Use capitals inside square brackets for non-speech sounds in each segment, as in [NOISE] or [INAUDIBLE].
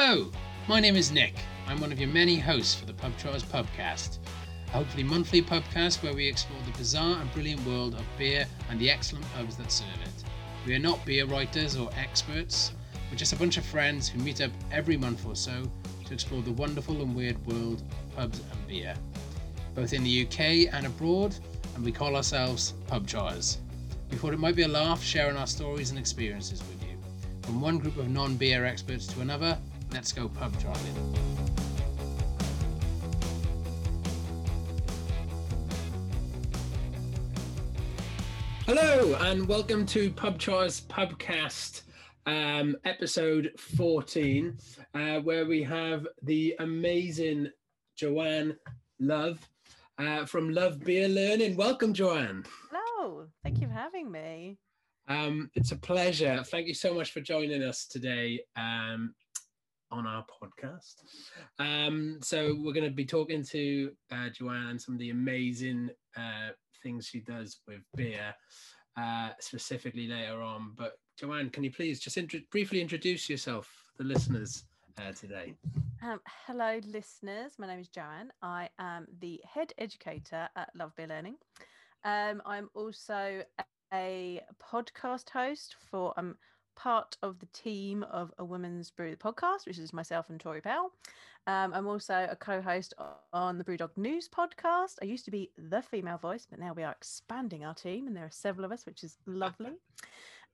Hello, my name is Nick. I'm one of your many hosts for the Pub Trotter's Pubcast, a hopefully monthly pubcast where we explore the bizarre and brilliant world of beer and the excellent pubs that serve it. We are not beer writers or experts, we're just a bunch of friends who meet up every month or so to explore the wonderful and weird world of pubs and beer, both in the UK and abroad, and we call ourselves Pub Trotters. We thought it might be a laugh sharing our stories and experiences with you. From one group of non beer experts to another, let's go pub Driving. Hello, and welcome to Pub Trotters Pubcast, um, episode 14, uh, where we have the amazing Joanne Love uh, from Love Beer Learning. Welcome, Joanne. Hello, thank you for having me. Um, it's a pleasure. Thank you so much for joining us today um, on our podcast. Um, so we're going to be talking to uh, Joanne and some of the amazing uh, things she does with beer, uh, specifically later on. But Joanne, can you please just intro- briefly introduce yourself, the listeners uh, today? Um, hello, listeners. My name is Joanne. I am the head educator at Love Beer Learning. Um, I'm also a podcast host for um part of the team of a woman's brew the podcast which is myself and tori powell. Um, i'm also a co-host on the brewdog news podcast. I used to be the female voice but now we are expanding our team and there are several of us which is lovely. [LAUGHS]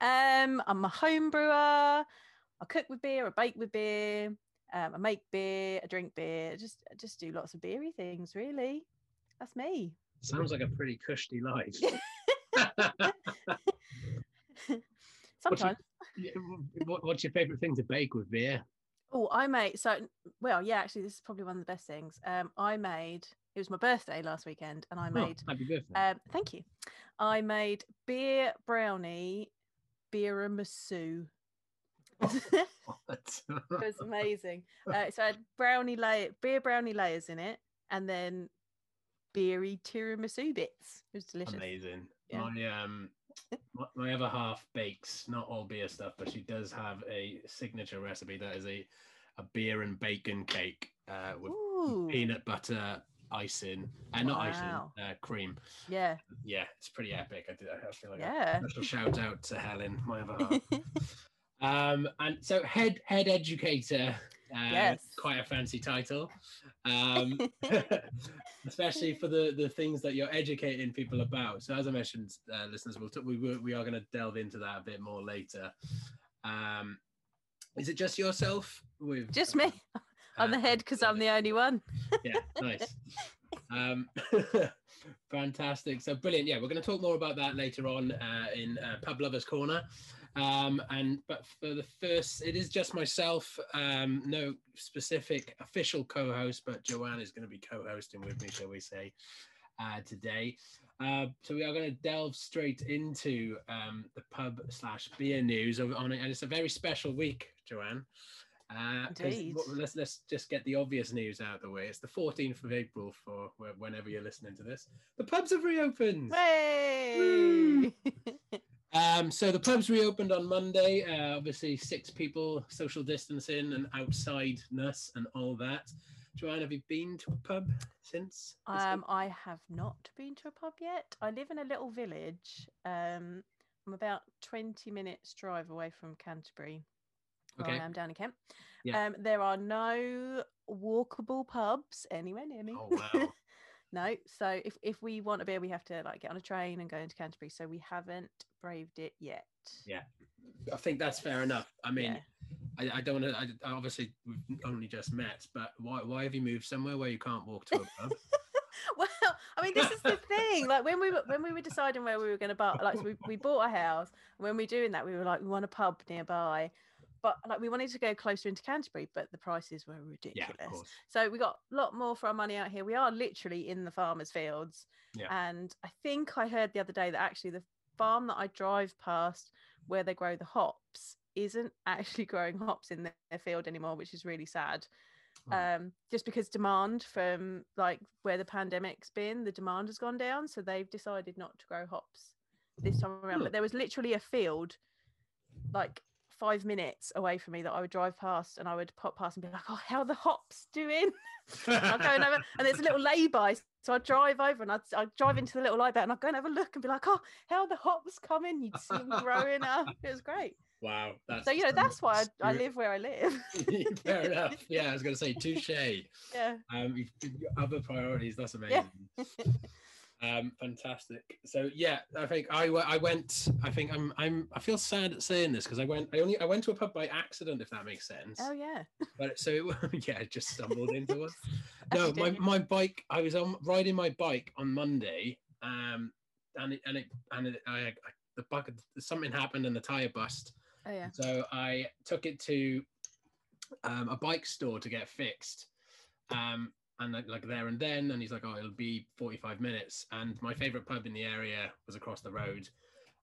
Um, i'm a home brewer. I cook with beer i bake with beer um, i make beer i drink beer I just I just do lots of beery things really. That's me. Sounds like a pretty cushy life. [LAUGHS] [LAUGHS] sometimes What, what's your favourite thing to bake with beer? Oh, I made so well. Yeah, actually, this is probably one of the best things. Um, I made. It was my birthday last weekend, and I made. Oh, happy birthday. Um, thank you. I made beer brownie, beer and masu. it was amazing. Uh, so I had brownie layer, beer brownie layers in it, and then beery tiramisu bits. It was delicious. Amazing. Yeah. My um my, my other half bakes not all beer stuff, but she does have a signature recipe that is a a beer and bacon cake uh, with Ooh, peanut butter icing and not Wow. icing, uh, cream. yeah, Yeah, it's pretty epic. I, do, I feel like yeah. a special shout out to Helen, my other half. [LAUGHS] um, and so head head educator. Uh, Yes. quite a fancy title, um, [LAUGHS] [LAUGHS] especially for the the things that you're educating people about. So as I mentioned, uh, listeners, we'll t- we we are going to delve into that a bit more later. Um, is it just yourself with Just me. [LAUGHS] I'm the head because I'm the only one. yeah, nice. Um, fantastic. So brilliant. Yeah, we're going to talk more about that later on uh, in uh, Pub Lovers Corner. Um, and but for the first, it is just myself. Um, no specific official co-host, but Joanne is going to be co-hosting with me, shall we say, uh, today. Uh, so we are going to delve straight into um, the pub slash beer news on it, and it's a very special week, Joanne. Uh, let's let's just get the obvious news out of the way. It's the 14th of April for whenever you're listening to this. The pubs have reopened. Hey! [LAUGHS] Um, so the pubs reopened on Monday. Uh, obviously, six people, social distancing, and outsideness, and all that. Joanne, have you been to a pub since? Um. I have not been to a pub yet. I live in a little village. Um, I'm about 20 minutes drive away from Canterbury, okay. I am down in Kent. Yeah. Um, there are no walkable pubs anywhere near me. Oh wow. [LAUGHS] no. So if, if we want a beer, we have to like get on a train and go into Canterbury. So we haven't braved it yet. Yeah. I think that's fair enough. I mean, Yeah. I, I don't want to. Obviously, we've only just met, but why why have you moved somewhere where you can't walk to a pub? [LAUGHS] well, I mean, this is the thing. Like when we were when we were deciding where we were going to buy, like so we, we bought a house. When we were doing that, we were like, we want a pub nearby, but like we wanted to go closer into Canterbury, but the prices were yeah, ridiculous. course. So we got a lot more for our money out here. We are literally in the farmers' fields, Yeah. and I think I heard the other day that actually the farm that I drive past where they grow the hops isn't actually [LAUGHS] growing hops in their field anymore, which is really sad. Oh. Um, just because demand from like where the pandemic's been, the demand has gone down, so they've decided not to grow hops this time around. But there was literally a field like five minutes away from me that I would drive past and I would pop past and be like, oh, how are the hops doing? I'm going over and there's a little lay-by. So I'd drive over and I'd, I'd drive into the little lay-by and I'd go and have a look and be like, oh, how are the hops coming? You'd see them growing up. It was great. Wow. so, you know, that's why I, I live where I live. [LAUGHS] Fair enough. Yeah, I was going to say [LAUGHS] touche. Yeah. Um, other priorities. That's amazing. Yeah. [LAUGHS] Um, fantastic. So yeah, I think I, I went. I think I'm I'm I feel sad at saying this because I went. I only I went to a pub by accident, if that makes sense. Oh yeah. [LAUGHS] But so it, [LAUGHS] yeah, just stumbled into one. [LAUGHS] No, my, my bike. I was on riding my bike on Monday, um, and it and it and it, I, I the bucket something happened and the tire bust. Oh yeah. So I took it to um, a bike store to get fixed. Um, and like there and then and he's like oh it'll be 45 minutes. And my favorite pub in the area was across the road.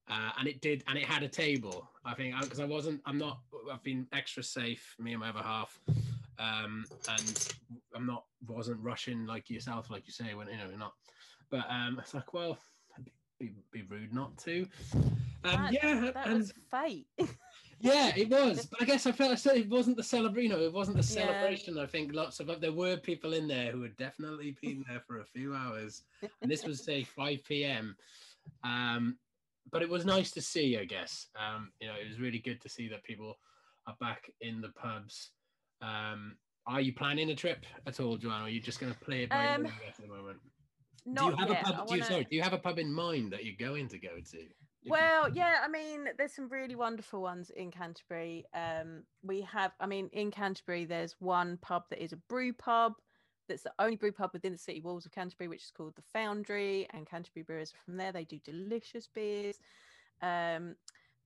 Uh, and it did and it had a table. I think because I, I, wasn't i'm not i've been extra safe me and my other half. Um, and i'm not wasn't rushing like yourself like you say when you know you're not. But um it's like well be, be rude not to. Um, that, yeah that and, was fate [LAUGHS] yeah, it [LAUGHS] was. But I guess I felt it wasn't the celebration. You know, it wasn't the celebration. Yeah. I think lots of there were people in there who had definitely been there for a few hours, and this was say 5 p.m. Um, but it was nice to see. I guess um, you know it was really good to see that people are back in the pubs. Um, are you planning a trip at all, Joanne? Or are you just going to play it by um, ear at the moment? Not do you have yet. a pub? Do you, sorry, do you have a pub in mind that you're going to go to? Well, yeah, I mean, there's some really wonderful ones in Canterbury. Um, we have, I mean, in Canterbury, there's one pub that is a brew pub. That's the only brew pub within the city walls of Canterbury, which is called the Foundry, and Canterbury Brewers are from there. They do delicious beers. Um,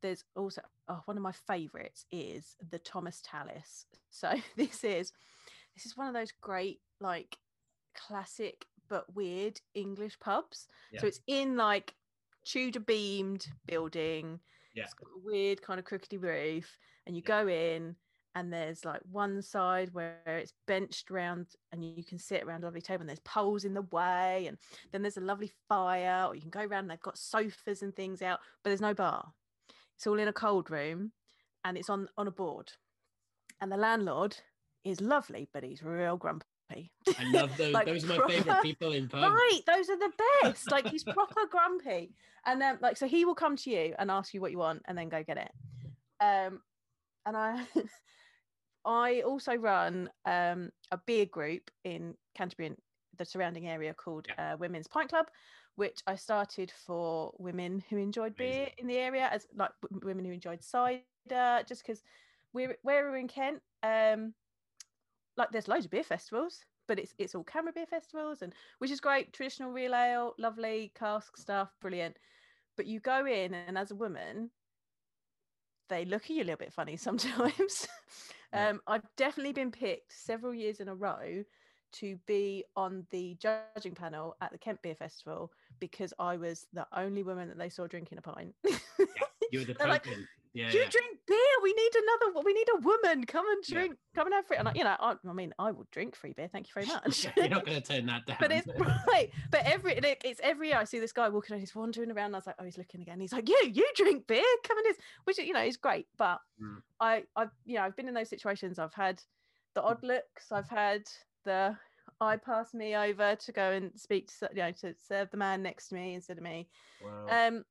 there's also oh, one of my favourites is the Thomas Tallis. [LAUGHS] So this is this is one of those great like classic but weird English pubs. Yeah. So it's in like Tudor beamed building. Yeah. It's got a weird kind of crookedy roof. And you yeah. go in and there's like one side where it's benched around and you can sit around a lovely table and there's poles in the way and then there's a lovely fire or you can go around and they've got sofas and things out but there's no bar it's all in a cold room and it's on on a board and the landlord is lovely but he's real grumpy I love [LAUGHS] those. like, those are my proper, favorite people in pubs. Right, those are the best. Like he's proper grumpy, and then like so he will come to you and ask you what you want, and then go get it. Um, and I, [LAUGHS] I also run um a beer group in Canterbury, and the surrounding area called yeah. uh, Women's Pint Club, which I started for women who enjoyed Amazing. beer in the area, as like women who enjoyed cider, just because we're where we're in Kent. Um, like there's loads of beer festivals but it's it's all CAMRA beer festivals and which is great traditional real ale lovely cask stuff brilliant but you go in and as a woman they look at you a little bit funny [LAUGHS] sometimes yeah. um, i've definitely been picked several years in a row to be on the judging panel at the kent beer festival because i was the only woman that they saw drinking a pint yeah, you were the [LAUGHS] token. Like, yeah, you yeah. drink beer. We need another. We need a woman. Come and drink. Yeah. Come and have free. And I, you know, I, I, mean, I would drink free beer. Thank you very [LAUGHS] much. You're not going to turn that down. but it's [LAUGHS] right. But every it's every year I see this guy walking. And he's wandering around. And I was like, oh, he's looking again. He's like, you, you drink beer. Come and this, which you know is great. But mm. I, I, you know, I've been in those situations. I've had the odd looks. I've had the I pass me over to go and speak to you know to serve the man next to me instead of me. Wow. Um,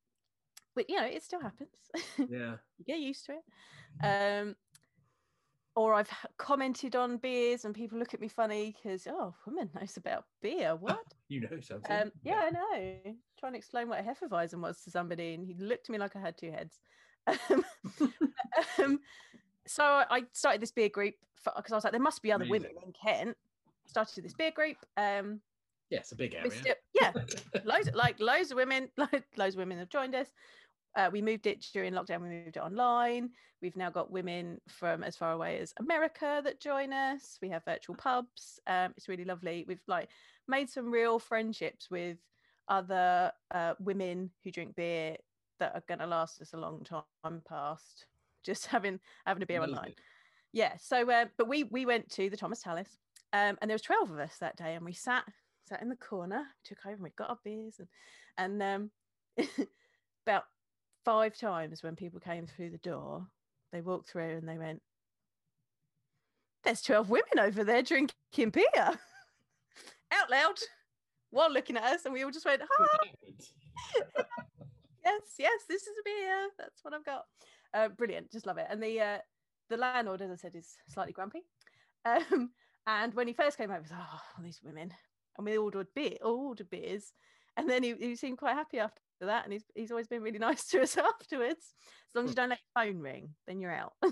but you know it still happens. [LAUGHS] Yeah. You get used to it. Um or I've commented on beers and people look at me funny because oh woman knows about beer [LAUGHS] what? You know something. Um, yeah, yeah, I know. Trying to explain what a Hefeweizen was to somebody and he looked at me like I had two heads. [LAUGHS] Um, um, so I started this beer group because I was like there must be other Amazing. women in Kent. Started this beer group um yeah, it's a big area. Still, yeah, loads like loads of women, loads of women have joined us. Uh, we moved it during lockdown. We moved it online. We've now got women from as far away as America that join us. We have virtual pubs. Um, it's really lovely. We've like made some real friendships with other uh, women who drink beer that are going to last us a long time past just [LAUGHS] having having a beer online. Yeah. So, uh, but we we went to the Thomas Tallis, um, and there was twelve of us that day, and we sat sat in the corner, took over, and we got our beers, and and um, [LAUGHS] about five times when people came through the door, they walked through and they went, "There's twelve women over there drinking beer." [LAUGHS] Out loud, while looking at us, and we all just went, "Ah, [LAUGHS] yes, yes, this is a beer. That's what I've got." Uh, brilliant, just love it. And the uh, the landlord, as I said, is slightly grumpy. [LAUGHS] Um, and when he first came over, he was oh, these women, and we ordered beer, all ordered beers, and then he, he seemed quite happy after that, and he's he's always been really [LAUGHS] nice to us afterwards. As long as you don't let your phone ring, then you're out. [LAUGHS]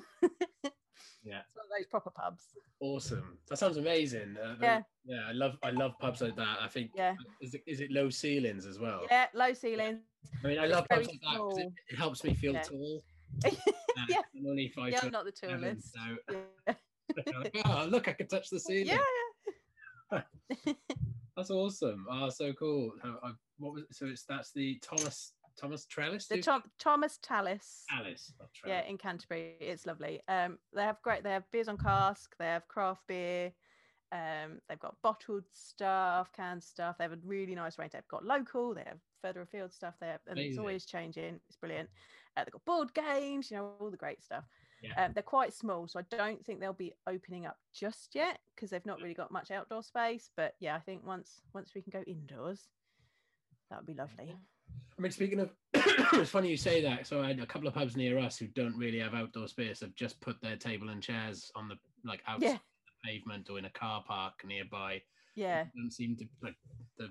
Yeah. it's one of those proper pubs. Awesome. That sounds amazing. Uh, Yeah. Yeah. I love I love pubs like that. I think Yeah, is it, is it low ceilings as well? yeah, low ceilings. I mean, I It's love pubs like that 'cause it, it helps me feel Yeah. tall. [LAUGHS] yeah, Uh, Yeah. I'm only five I'm not the tallest. so Yeah. oh, look, I can touch the ceiling. yeah, That's awesome. Oh, so cool. How- I- what was so? It's that's the Thomas Thomas Trellis. the? Tom, Thomas Tallis. Alice. Yeah, in Canterbury, it's lovely. Um, they have great. They have beers on cask. They have craft beer. Um, they've got bottled stuff, canned stuff. They have a really nice range. They've got local. They have further afield stuff. They have, and it's always changing. It's brilliant. Uh, they've got board games. You know all the great stuff. Yeah. Um, they're quite small, so I don't think they'll be opening up just yet because they've not really got much outdoor space. But yeah, I think once once we can go indoors, that would be lovely. I mean, speaking of, [COUGHS] it's funny you say that. So I had a couple of pubs near us who don't really have outdoor space. Have just put their table and chairs on the like outside Yeah, the pavement or in a car park nearby. yeah. Don't seem to like the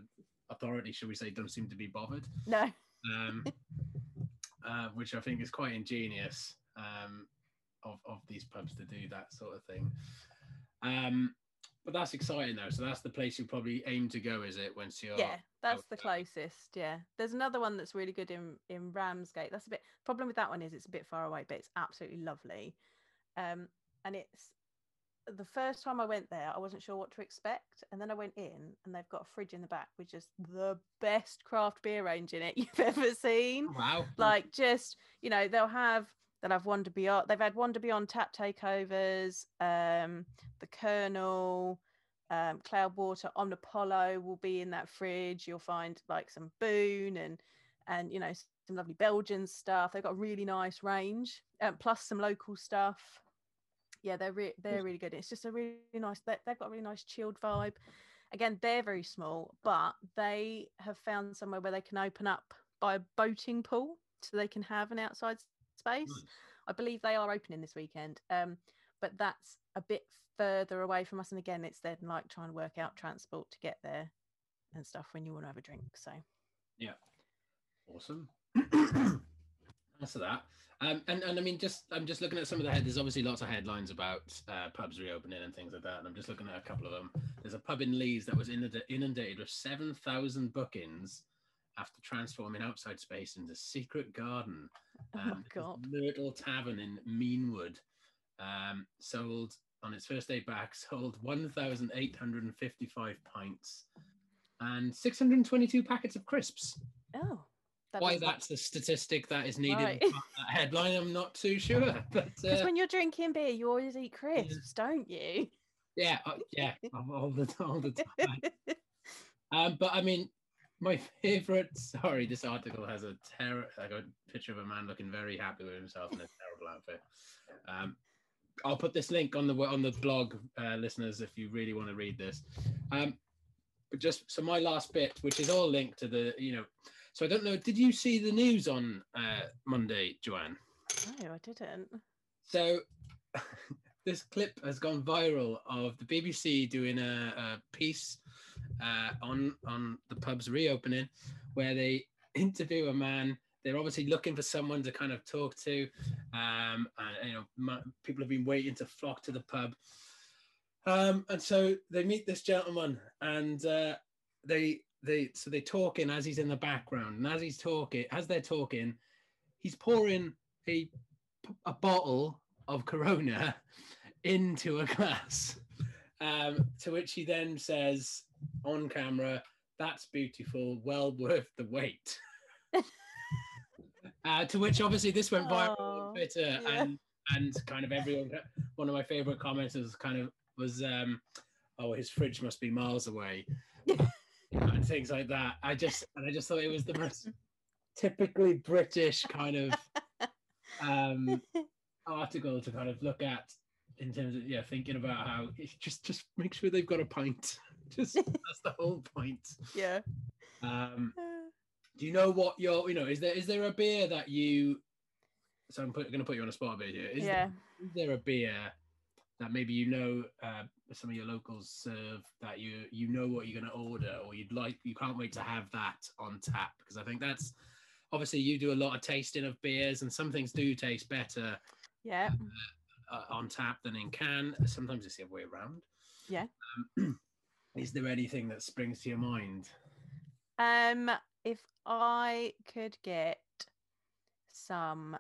authority, should we say, don't seem to be bothered. No, um, uh, which I think is quite ingenious um, of, of these pubs to do that sort of thing. Um, but that's exciting though. So that's the place you probably aim to go, is it? Once you're yeah, that's the closest. Yeah, there's another one that's really good in in Ramsgate. That's a bit problem with that one is it's a bit far away, but it's absolutely lovely. Um, and it's the first time I went there, I wasn't sure what to expect, and then I went in, and they've got a fridge in the back with just the best craft beer range in it [LAUGHS] you've ever seen. Wow. like just you know they'll have they'll have Wander Beyond. They've had Wander Beyond tap takeovers. Um, the Kernel, um, Cloudwater, Omnipollo will be in that fridge. You'll find like some Boon and and you know some lovely Belgian stuff. They've got a really nice range, um, plus some local stuff. Yeah, they're re- they're really good. It's just a really nice. They, they've got a really nice chilled vibe. Again, they're very small, but they have found somewhere where they can open up by a boating pool, so they can have an outside space. Nice. I believe they are opening this weekend. Um, but that's a bit further away from us. And again, it's then like trying to work out transport to get there and stuff when you want to have a drink. So yeah, Awesome. That's that. Um, and, and I mean, just I'm just looking at some of the head. There's obviously lots of headlines about uh, pubs reopening and things like that. And I'm just looking at a couple of them. There's a pub in Leeds that was inundated with 7,000 bookings after transforming outside space into secret garden. Oh Um, god. Myrtle Tavern in Meanwood um, sold on its first day back, sold 1,855 pints and 622 packets of crisps. Oh. that Why that's the statistic that is needed Right. in that headline, I'm not too sure. [LAUGHS] But Because uh, when you're drinking beer, you always eat crisps, don't you? yeah, uh, yeah, all the all the [LAUGHS] time. Um, but I mean, my favorite. Sorry, this article has a terror. Like a picture of a man looking very happy with himself in a terrible outfit. Um, I'll put this link on the on the blog, uh, listeners, if you really want to read this. Um, but just so my last bit, which is all linked to the, you know. So I don't know. Did you see the news on uh, Monday, Joanne? no, I didn't. So [LAUGHS] this clip has gone viral of the BBC doing a, a piece uh, on on the pub's reopening, where they [LAUGHS] interview a man. They're obviously looking for someone to kind of talk to, um, and you know, ma- people have been waiting to flock to the pub. Um, and so they meet this gentleman, and uh, they they so they talking as he's in the background, and as he's talking, as they're talking, he's pouring a a bottle of Corona [LAUGHS] into a glass, um, to which he then says on camera, "That's beautiful, well worth the wait." [LAUGHS] uh, to which obviously this went viral on Twitter, yeah. and and kind of everyone. One of my favorite comments was kind of was, um, "Oh, his fridge must be miles away," [LAUGHS] and things like that. I just and I just thought it was the most typically British kind of um article to kind of look at in terms of yeah, thinking about how it's just just make sure they've got a pint. [LAUGHS] just that's the whole point. Yeah. Um, do you know what your you know is there is there a beer that you? So I'm put, going to put you on a spot a bit here. Is yeah. there, is there a beer that maybe you know uh, some of your locals serve that you you know what you're going to order or you'd like you can't wait to have that on tap because I think that's obviously you do a lot of tasting of beers and some things do taste better Yeah. [LAUGHS] uh, on tap than in can. Sometimes it's the other way around. Yeah. Um, [CLEARS THROAT] is there anything that springs to your mind? Um, if I could get some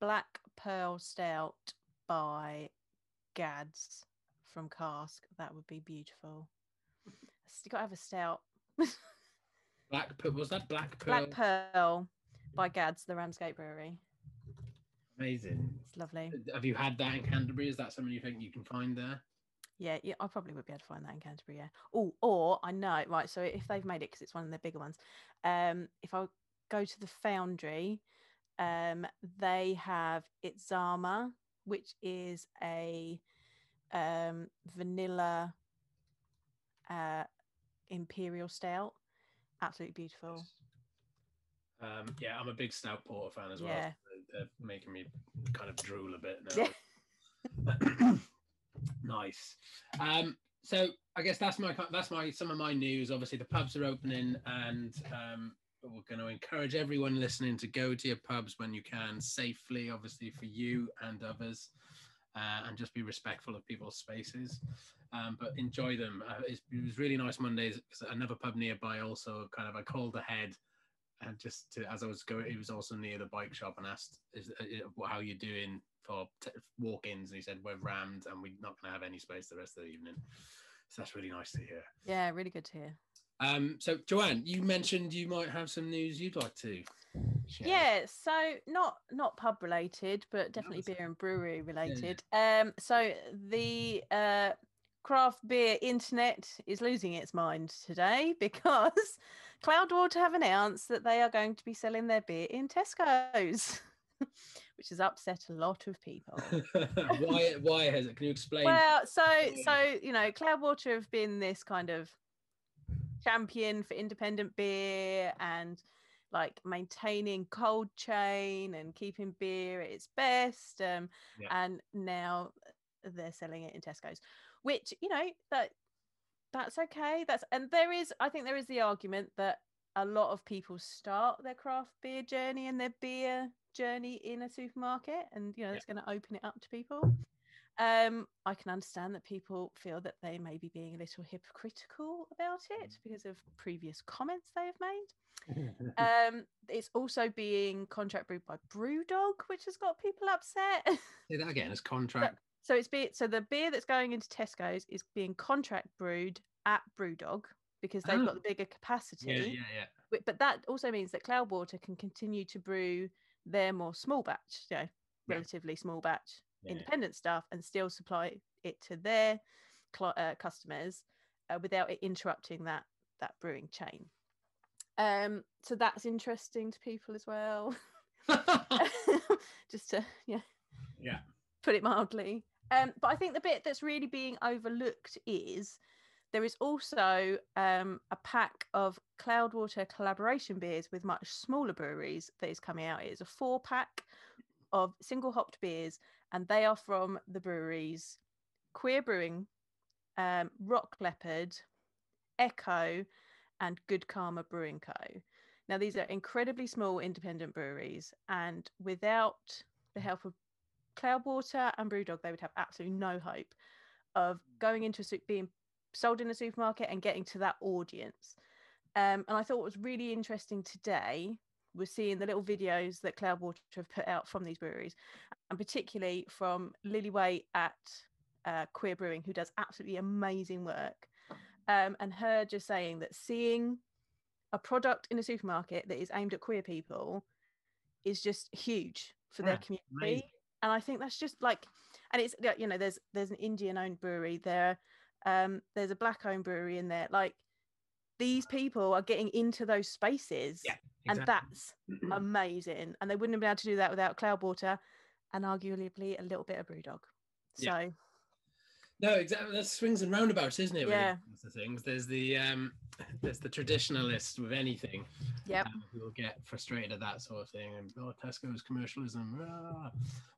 black pearl stout by Gadds from Cask, that would be beautiful. You got to have a stout. [LAUGHS] Black Pearl was that Black Pearl? Black Pearl by Gadds, the Ramsgate Brewery. Amazing. It's lovely. Have you had that in Canterbury? Is that something you think you can find there? Yeah, yeah, I probably would be able to find that in Canterbury. Yeah. Oh, or I know, right? So if they've made it because it's one of their bigger ones, um, if I go to the Foundry, um, they have Itzama, which is a um vanilla uh imperial stout. Absolutely beautiful. Um, yeah, I'm a big stout porter fan as well. Yeah. They're, they're making me kind of drool a bit now. [COUGHS] nice. Um, so I guess that's my that's my some of my news. Obviously, the pubs are opening, and um, we're going to encourage everyone listening to go to your pubs when you can safely. Obviously, for you and others. Uh, and just be respectful of people's spaces, um, but enjoy them. Uh, it's, it was really nice Mondays. Another pub nearby also kind of I called ahead and just to, as I was going, he was also near the bike shop and asked, "Is uh, how you doing for t- walk-ins?" And he said, "We're rammed and we're not going to have any space the rest of the evening." So that's really nice to hear. Yeah, really good to hear. Um, so Joanne, you mentioned you might have some news you'd like to. Share. Yeah, so not not pub related, but definitely beer and brewery related. Um, so the uh, craft beer internet is losing its mind today [LAUGHS] because Cloudwater have announced that they are going to be selling their beer in Tesco's, [LAUGHS] which has upset a lot of people. [LAUGHS] why? Why has it? Can you explain? Well, so so you know, Cloudwater have been this kind of champion for independent beer and like maintaining cold chain and keeping beer at its best. Um, Yeah. and now they're selling it in Tesco's, which you know that that's okay. That's and there is, I think there is the argument that a lot of people start their craft beer journey and their beer journey in a supermarket, and you know Yeah. it's going to open it up to people. Um, I can understand that people feel that they may be being a little hypocritical about it because of previous comments they have made. [LAUGHS] Um, it's also being contract brewed by Brewdog, which has got people upset. Say that again. It's [LAUGHS] contract. So it's be so the beer that's going into Tesco's is being contract brewed at Brewdog because they've Oh. got the bigger capacity. Yeah, yeah, yeah. But- But that also means that Cloudwater can continue to brew their more small batch, you know, relatively small batch yeah. independent stuff and still supply it to their cl- uh, customers uh, without it interrupting that that brewing chain. Um, so that's interesting to people as well. [LAUGHS] [LAUGHS] Just to yeah, Yeah. put it mildly. Um, but I think the bit that's really being overlooked is there is also um, a pack of Cloudwater collaboration beers with much smaller breweries that is coming out. It is a four pack of single hopped beers, and they are from the breweries Queer Brewing, um, Rock Leopard, Eko, and Good Karma Brewing Co. Now, these are incredibly small independent breweries, and without the help of Cloudwater and Brewdog, they would have absolutely no hope of going into a being sold in a supermarket and getting to that audience. Um, and I thought what was really interesting today was seeing the little videos that Cloudwater have put out from these breweries, and particularly from Lily Waite at uh, Queer Brewing, who does absolutely amazing work. Um, and her just saying that seeing a product in a supermarket that is aimed at queer people is just huge for their community amazing. And I think that's just like, and it's you know, there's there's an Indian owned brewery there, um, there's a black owned brewery in there. Like these people are getting into those spaces, Yeah, exactly. and that's amazing. And they wouldn't have been able to do that without Cloudwater, and arguably a little bit of brewdog. So Yeah. No, exactly. That's swings and roundabouts, isn't it? Yeah. to things. There's the um, there's the traditionalist with anything. Yeah. um, who will get frustrated at that sort of thing and oh, Tesco's commercialism, ah,"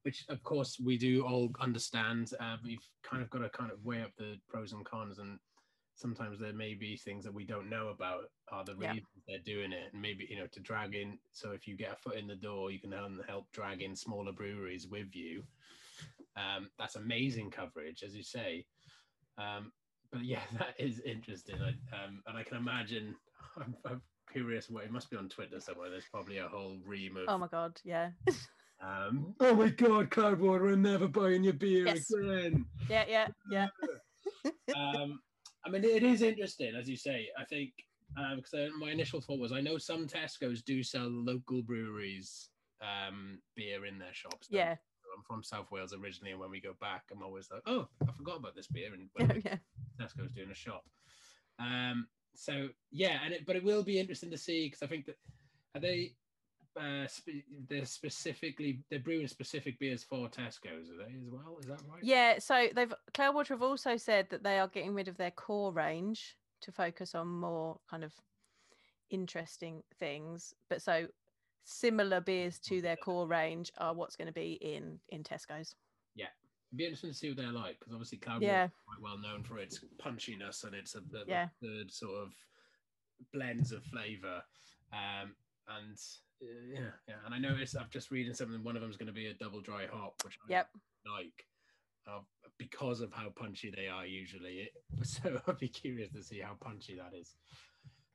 which of course we do all understand. Uh, we've kind of got to kind of weigh up the pros and cons, and sometimes there may be things that we don't know about are the reasons they're doing it, and maybe you know to drag in. So if you get a foot in the door, you can help drag in smaller breweries with you. Um, that's amazing coverage, as you say. Um, but yeah, [LAUGHS] that is interesting, I, um, and I can imagine. [LAUGHS] I'm, I'm curious what it must be on Twitter somewhere. There's probably a whole ream of. oh my god, yeah. [LAUGHS] um, oh my god, Cloudwater! I'm never buying your beer Yes. again. yeah, yeah, yeah. um, I mean, it is interesting, as you say. I think because my initial thought was, I know some Tesco's do sell local breweries um, beer in their shops. Yeah. I'm from South Wales originally, and when we go back, I'm always like, oh, I forgot about this beer, and [LAUGHS] when Yeah. Tesco's doing a shop. Um, so yeah, and it, but it will be interesting to see because I think that are they uh, spe- they're specifically they're brewing specific beers for Tesco's, are they as well? Is that right? Yeah, so they've Cloudwater have also said that they are getting rid of their core range to focus on more kind of interesting things. But so similar beers to their core range are what's going to be in in Tesco's. Yeah, It'd be interesting to see what they're like because obviously Cloudwater Yeah. is quite well known for its punchiness and it's a, a, Yeah. third sort of blends of flavour. Um, and uh, yeah, yeah, and I noticed I've just reading something. One of them is going to be a double dry hop, which I Yep. like uh, because of how punchy they are usually. It, [LAUGHS] so I'd be curious to see how punchy that is.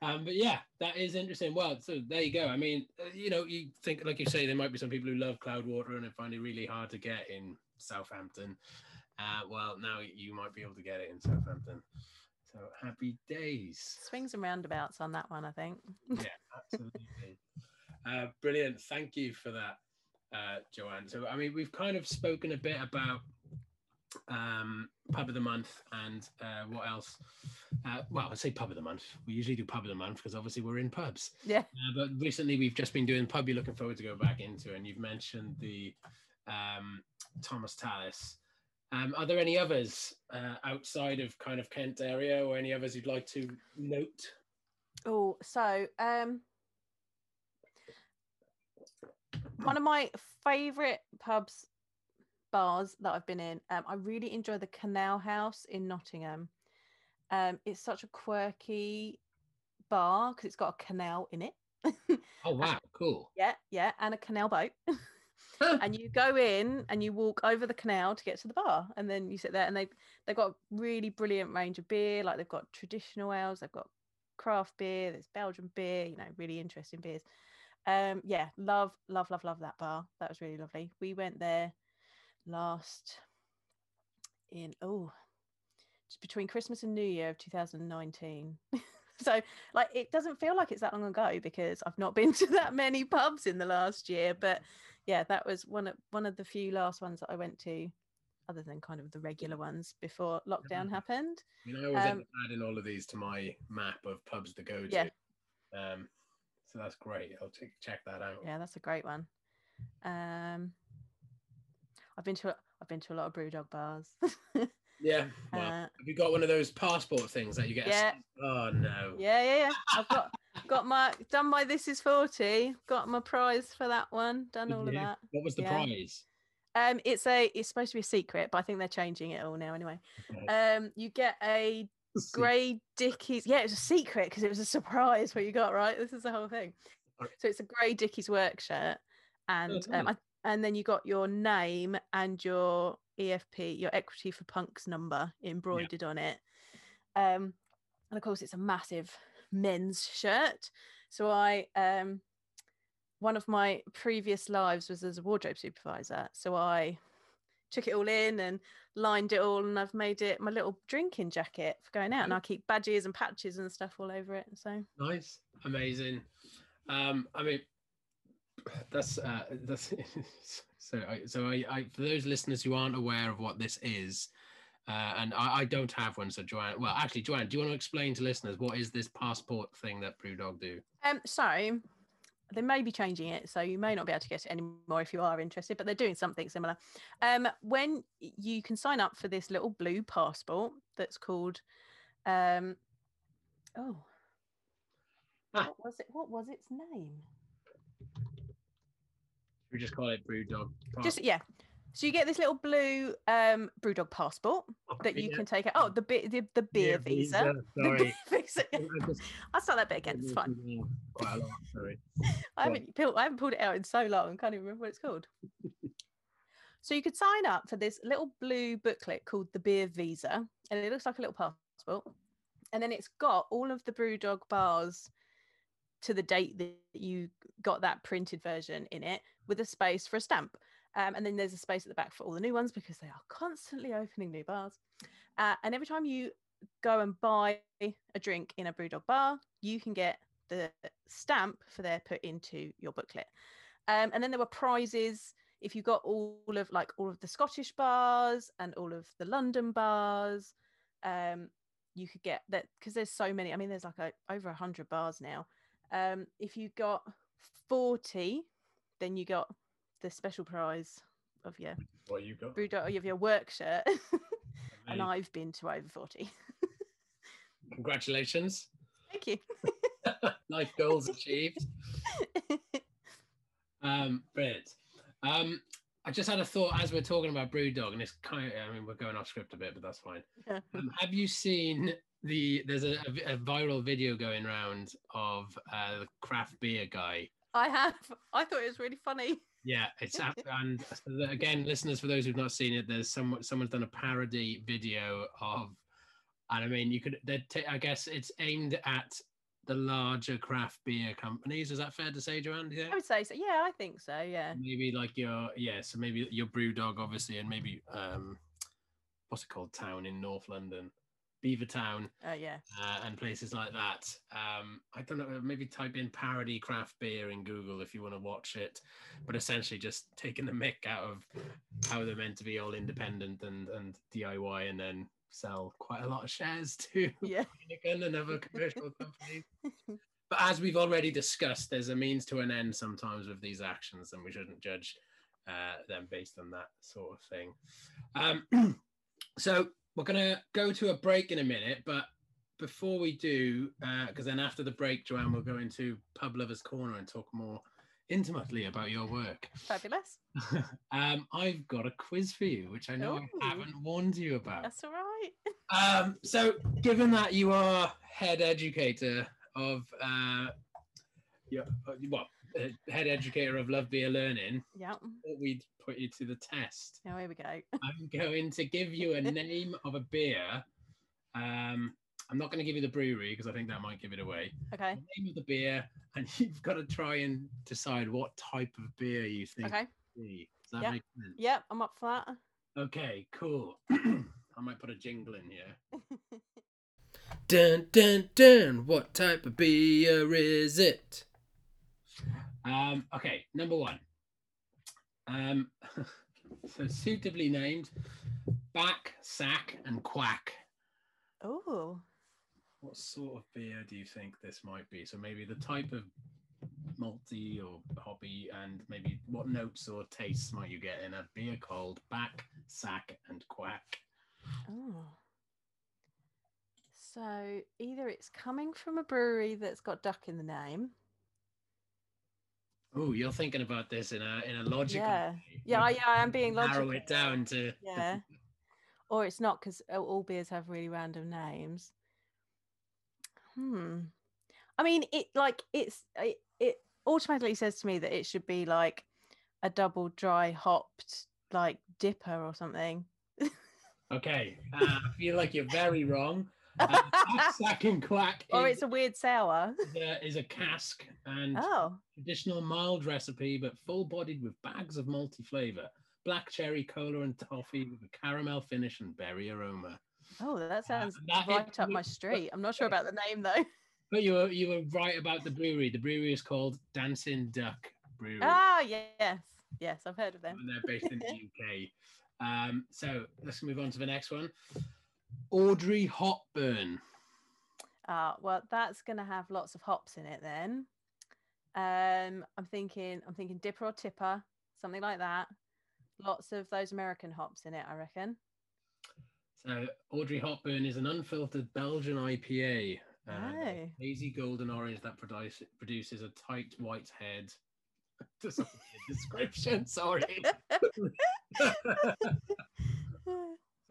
Um, but yeah, that is interesting. Well, so there you go. I mean, uh, you know, you think, like you say, there might be some people who love Cloudwater and find it really hard to get in Southampton. Uh, well, now you might be able to get it in Southampton. So happy days. Swings and roundabouts on that one, I think. Yeah, absolutely. [LAUGHS] uh, brilliant. Thank you for that, uh, Joanne. So, I mean, we've kind of spoken a bit about um, pub of the month and uh, what else. Uh, well, I say pub of the month. We usually do pub of the month because obviously we're in pubs. Yeah. Uh, but recently we've just been doing pub you're looking forward to go back into, and you've mentioned the um, Thomas Tallis. Um, are there any others uh, outside of kind of Kent area or any others you'd like to note? Oh, so um one of my favorite pubs bars that I've been in. Um, I really enjoy the Canal House in Nottingham. Um, it's such a quirky bar because it's got a canal in it. Oh, [LAUGHS] wow, cool. yeah, yeah, and a canal boat. [LAUGHS] and you go in and you walk over the canal to get to the bar and then you sit there and they they've got a really brilliant range of beer like they've got traditional ales they've got craft beer there's belgian beer you know really interesting beers um yeah love love love love that bar that was really lovely we went there last in oh just between christmas and new year of 2019 [LAUGHS] so like it doesn't feel like it's that long ago because i've not been [LAUGHS] to that many pubs in the last year but yeah, that was one of one of the few last ones that I went to, other than kind of the regular ones before lockdown happened. I mean, I always Um, adding all of these to my map of pubs to go to. Yeah. Um, so that's great. I'll take, check that out. Yeah, that's a great one. Um, I've been to I've been to a lot of BrewDog bars. Yeah. [LAUGHS] Well, uh, have you got one of those passport things that you get? Yeah. stamp- Oh no. yeah, yeah, yeah. I've got got my done my This Is Forty. Got my prize for that one. Done Did all of that. What was the Yeah. prize? Um, it's a it's supposed to be a secret, but I think they're changing it all now anyway. Okay. Um, you get a grey Dickies. Yeah, it was a secret because it was a surprise what you got right. This is the whole thing. So it's a grey Dickies work shirt, and um. I, and then you got your name and your EFP, your Equity for Punks number embroidered on it. Um, and of course, it's a massive men's shirt. So I um, one of my previous lives was as a wardrobe supervisor. So I took it all in and lined it all and I've made it my little drinking jacket for going out and I keep badges and patches and stuff all over it. So Nice, amazing. Um, I mean, that's uh, [LAUGHS] that's so. I, so I, I, for those listeners who aren't aware of what this is, uh, and I, I don't have one. So Joanne, well, actually, Joanne, do you want to explain to listeners what is this passport thing that BrewDog do? um so they may be changing it, so you may not be able to get it anymore if you are interested, but they're doing something similar. Um, when you can sign up for this little blue passport that's called, um, oh, Ah. what was it? What was its name? We just call it Brewdog. Just yeah. So you get this little blue um BrewDog passport that you can take out. Oh, the bit the, the beer visa. [LAUGHS] The Sorry. beer visa. [LAUGHS] I'll start that bit again. It's fine. Quite a lot. [LAUGHS] Sorry. I haven't pulled, I haven't pulled it out in so long. I can't even remember what it's called. so you could sign up for this little blue booklet called the Beer Visa, and it looks like a little passport. And then it's got all of the BrewDog bars to the date that you got that printed version in it, with a space for a stamp. Um, and then there's a space at the back for all the new ones because they are constantly opening new bars. Uh, and every time you go and buy a drink in a BrewDog bar, you can get the stamp for their put into your booklet. Um, and then there were prizes if you got all of like all of the Scottish bars and all of the London bars. Um, you could get that because there's so many. I mean, there's like a, over a hundred bars now. Um, if you got 40, then you got the special prize of your What you got? BrewDog of your work shirt. [LAUGHS] and I've been to over 40. [LAUGHS] Congratulations. Thank you. [LAUGHS] Life goals achieved. Um, brilliant. Um, I just had a thought as we're talking about Brewdog, and it's kind of, I mean, we're going off script a bit, but that's fine. Yeah. Um, have you seen the, there's a, a viral video going around of uh, the craft beer guy. I have. I thought it was really funny. Yeah, it's up, and again, listeners, for those who've not seen it, there's someone someone's done a parody video of, and I mean, you could, they're I guess it's aimed at the larger craft beer companies. Is that fair to say, Joanne? Yeah. I would say so. Yeah, I think so. Yeah. maybe like your yeah so maybe your brew dog obviously and maybe um what's it called town in north london beavertown Oh, yeah. uh, and places like that um i don't know maybe type in parody craft beer in google if you want to watch it but essentially just taking the mick out of how they're meant to be all independent and and diy and then sell quite a lot of shares to [LAUGHS] Yeah. Heineken and other commercial [LAUGHS] companies but as we've already discussed, there's a means to an end sometimes with these actions, and we shouldn't judge uh, them based on that sort of thing. Um, [CLEARS THROAT] so we're going to go to a break in a minute, but before we do, because then after the break, Joanne we'll go into Pub Lovers Corner and talk more intimately about your work. Fabulous. [LAUGHS] um, I've got a quiz for you, which I know Ooh. I haven't warned you about. That's all right. [LAUGHS] Um, so, given that you are head educator of, uh, your, uh, well, uh, head educator of Love Beer Learning, Yeah. thought we'd put you to the test. Now here we go. [LAUGHS] I'm going to give you a name of a beer. Um, I'm not going to give you the brewery because I think that might give it away. Okay. The name of the beer, and [LAUGHS] you've got to try and decide what type of beer you think Okay. Does that Yep. make sense? Yep. I'm up for that. Okay, cool. [CLEARS THROAT] I might put a jingle in here. [LAUGHS] Dun dun dun. What type of beer is it? Um. Okay. Number one. Um. [LAUGHS] so suitably named, back, sack, and quack. Oh. What sort of beer do you think this might be? So maybe the type of malty or hoppy, and maybe what notes or tastes might you get in a beer called back, sack, and quack? Oh. So either it's coming from a brewery that's got duck in the name. Oh, you're thinking about this in a in a logical. Yeah. way. Yeah, yeah, I am being logical. Narrow it down to. Yeah. Or it's not because all beers have really random names. Hmm. I mean, it like it's it, it automatically says to me that it should be like a double dry hopped like DIPA or something. [LAUGHS] Okay, uh, I feel like you're very wrong. Uh, sack, and quack or is, it's a weird sour. is a, is a cask and Oh, traditional mild recipe, but full-bodied with bags of multi flavour Black cherry, cola, and toffee with a caramel finish and berry aroma. oh, that sounds that is right up my street. I'm not sure about the name though. But you were you were right about the brewery. The brewery is called Dancing Duck Brewery. Ah, yes, yes, I've heard of them. and they're based in the [LAUGHS] UK. Um, so let's move on to the next one. Audrey Hopburn. Ah, well, that's going to have lots of hops in it then. Um, I'm thinking, I'm thinking DIPA or TIPA, something like that. Lots of those American hops in it, I reckon. So Audrey Hopburn is an unfiltered Belgian IPA. Uh, Oh. hazy golden orange that produce, produces a tight white head. [LAUGHS] Description, sorry. [LAUGHS] [LAUGHS]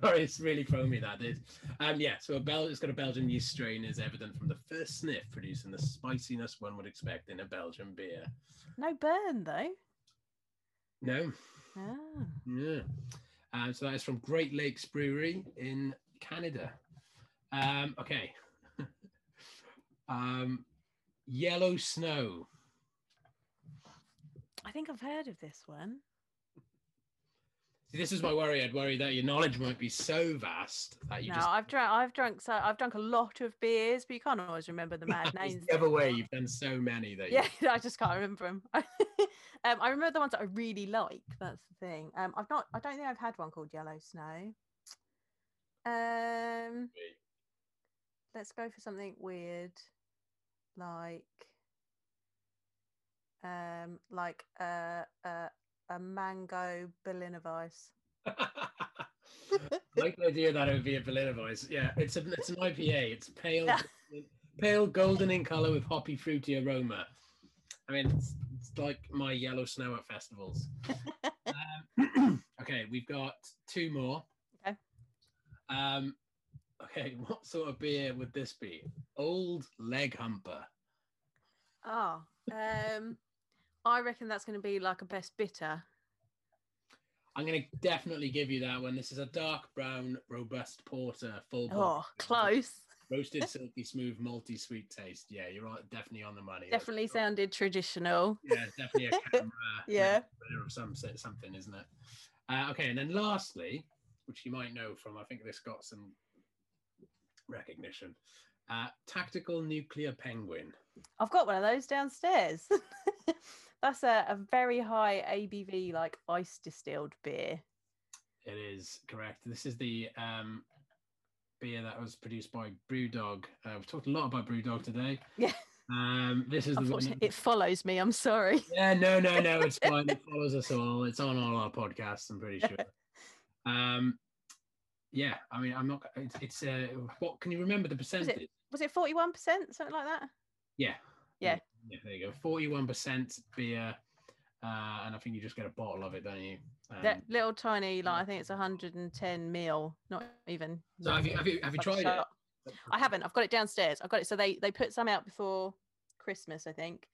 Sorry, it's really thrown me that. Um, yeah, so a Bel- it's got a Belgian yeast strain is evident from the first sniff, producing the spiciness one would expect in a Belgian beer. no burn though. No, Ah. yeah. Um, so that is from Great Lakes Brewery in Canada. Um, okay. [LAUGHS] um, Yellow Snow. I think I've heard of this one. See, this is my worry. I'd worry that your knowledge might be so vast that you no, just I've drunk. I've drunk. So I've drunk a lot of beers, but you can't always remember the mad [LAUGHS] names. the other way. You've done so many that Yeah, [LAUGHS] I just can't remember them. [LAUGHS] um, I remember the ones that I really like. That's the thing. Um, I've not. I don't think I've had one called Yellow Snow. Um, let's go for something weird, like, um, like a a, a mango Berliner Weiss. [LAUGHS] like the idea that it would be a Berliner Weiss. Yeah, it's a, it's an IPA. It's pale, [LAUGHS] Yeah. pale golden in color with hoppy fruity aroma. I mean, it's, it's like my yellow snow at festivals. um, [CLEARS THROAT] okay, we've got two more. Okay. Um, okay, what sort of beer would this be? Old leg humper. Oh, um, I reckon that's going to be like a best bitter. I'm going to definitely give you that one. This is a dark brown, robust porter, full. Oh, close. [LAUGHS] Roasted, silky smooth, malty, sweet taste. Yeah, you're right. Definitely on the money. That's Definitely cool. sounded traditional. Yeah, definitely a [LAUGHS] CAMRA. Yeah. some something, isn't it? Uh, okay, and then lastly, which you might know from, I think this got some recognition. Uh, tactical nuclear penguin. I've got one of those downstairs. [LAUGHS] That's a, a very high ABV, like ice distilled beer. It is correct. This is the um, beer that was produced by Brewdog. Uh, we've talked a lot about Brewdog today. [LAUGHS] Yeah. Um, this is the it follows me. I'm sorry. Yeah, no, no, no, it's [LAUGHS] fine. It follows us all. It's on all our podcasts. I'm pretty sure. [LAUGHS] Um, yeah, I mean, I'm not. It's, it's uh, what can you remember the percentage? Was it 41%, something like that? Yeah, Yeah. Yeah. There you go. Forty-one percent beer, uh, and I think you just get a bottle of it, don't you? Um, that little tiny, like I think it's 110 mil, not even. so have you have you have you it's like a tried it? I haven't. I've got it downstairs. I've got it. So they they put some out before Christmas, I think,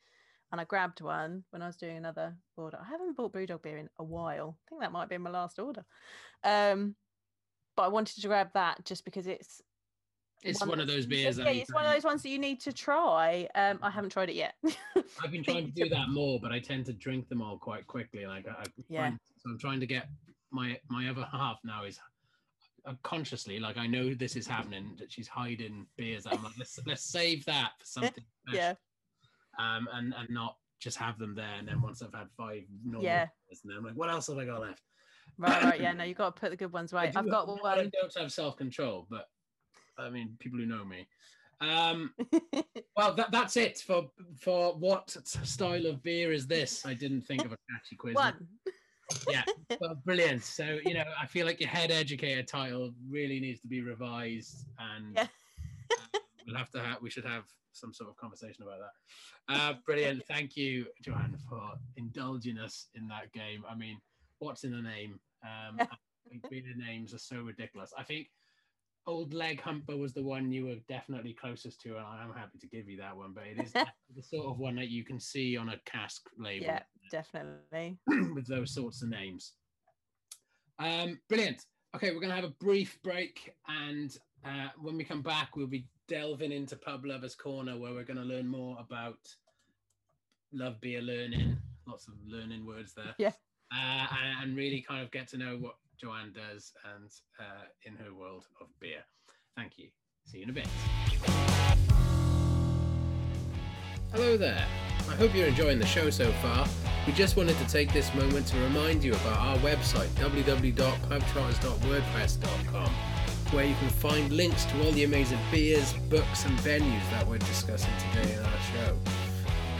and I grabbed one when I was doing another order. I haven't bought BrewDog beer in a while. I think that might be my last order. Um, but I wanted to grab that just because it's It's one of those beers. Yeah, it's one of those ones that you need to try. Um, I haven't tried it yet. [LAUGHS] I've been trying to do that more, but I tend to drink them all quite quickly. Like I, I Yeah. so I'm trying to get my my other half now is uh, consciously like I know this is happening that she's hiding beers. I'm like let's let's save that for [LAUGHS] something. special, yeah, Um, and and not just have them there. And then once I've had five normal Yeah. beers, and then I'm like, what else have I got left? right, right. Yeah, [LAUGHS] no, you've got to put the good ones away. I've got have- I don't have self control, but I mean people who know me. Um, well, that, that's it for for what style of beer is this? I didn't think of a catchy quiz. one. yeah well, brilliant so you know i feel like your head educator title really needs to be revised and Yeah. uh, we'll have to have we should have some sort of conversation about that uh brilliant thank you joanne for indulging us in that game i mean what's in the name um [LAUGHS] I think beer names are so ridiculous i think old leg humper was the one you were definitely closest to and i'm happy to give you that one but it is [LAUGHS] the sort of one that you can see on a cask label Yeah, definitely. [CLEARS THROAT] with those sorts of names. Um, brilliant. Okay, we're going to have a brief break, and uh, when we come back, we'll be delving into Pub Lovers Corner, where we're going to learn more about love beer learning. Lots of learning words there. Yeah. Uh, and, and really kind of get to know what Joanne does and uh, in her world of beer. Thank you. See you in a bit. Hello there. I hope you're enjoying the show so far. We just wanted to take this moment to remind you about our website, www.pubtrotters.wordpress.com, where you can find links to all the amazing beers, books, and venues that we're discussing today in our show.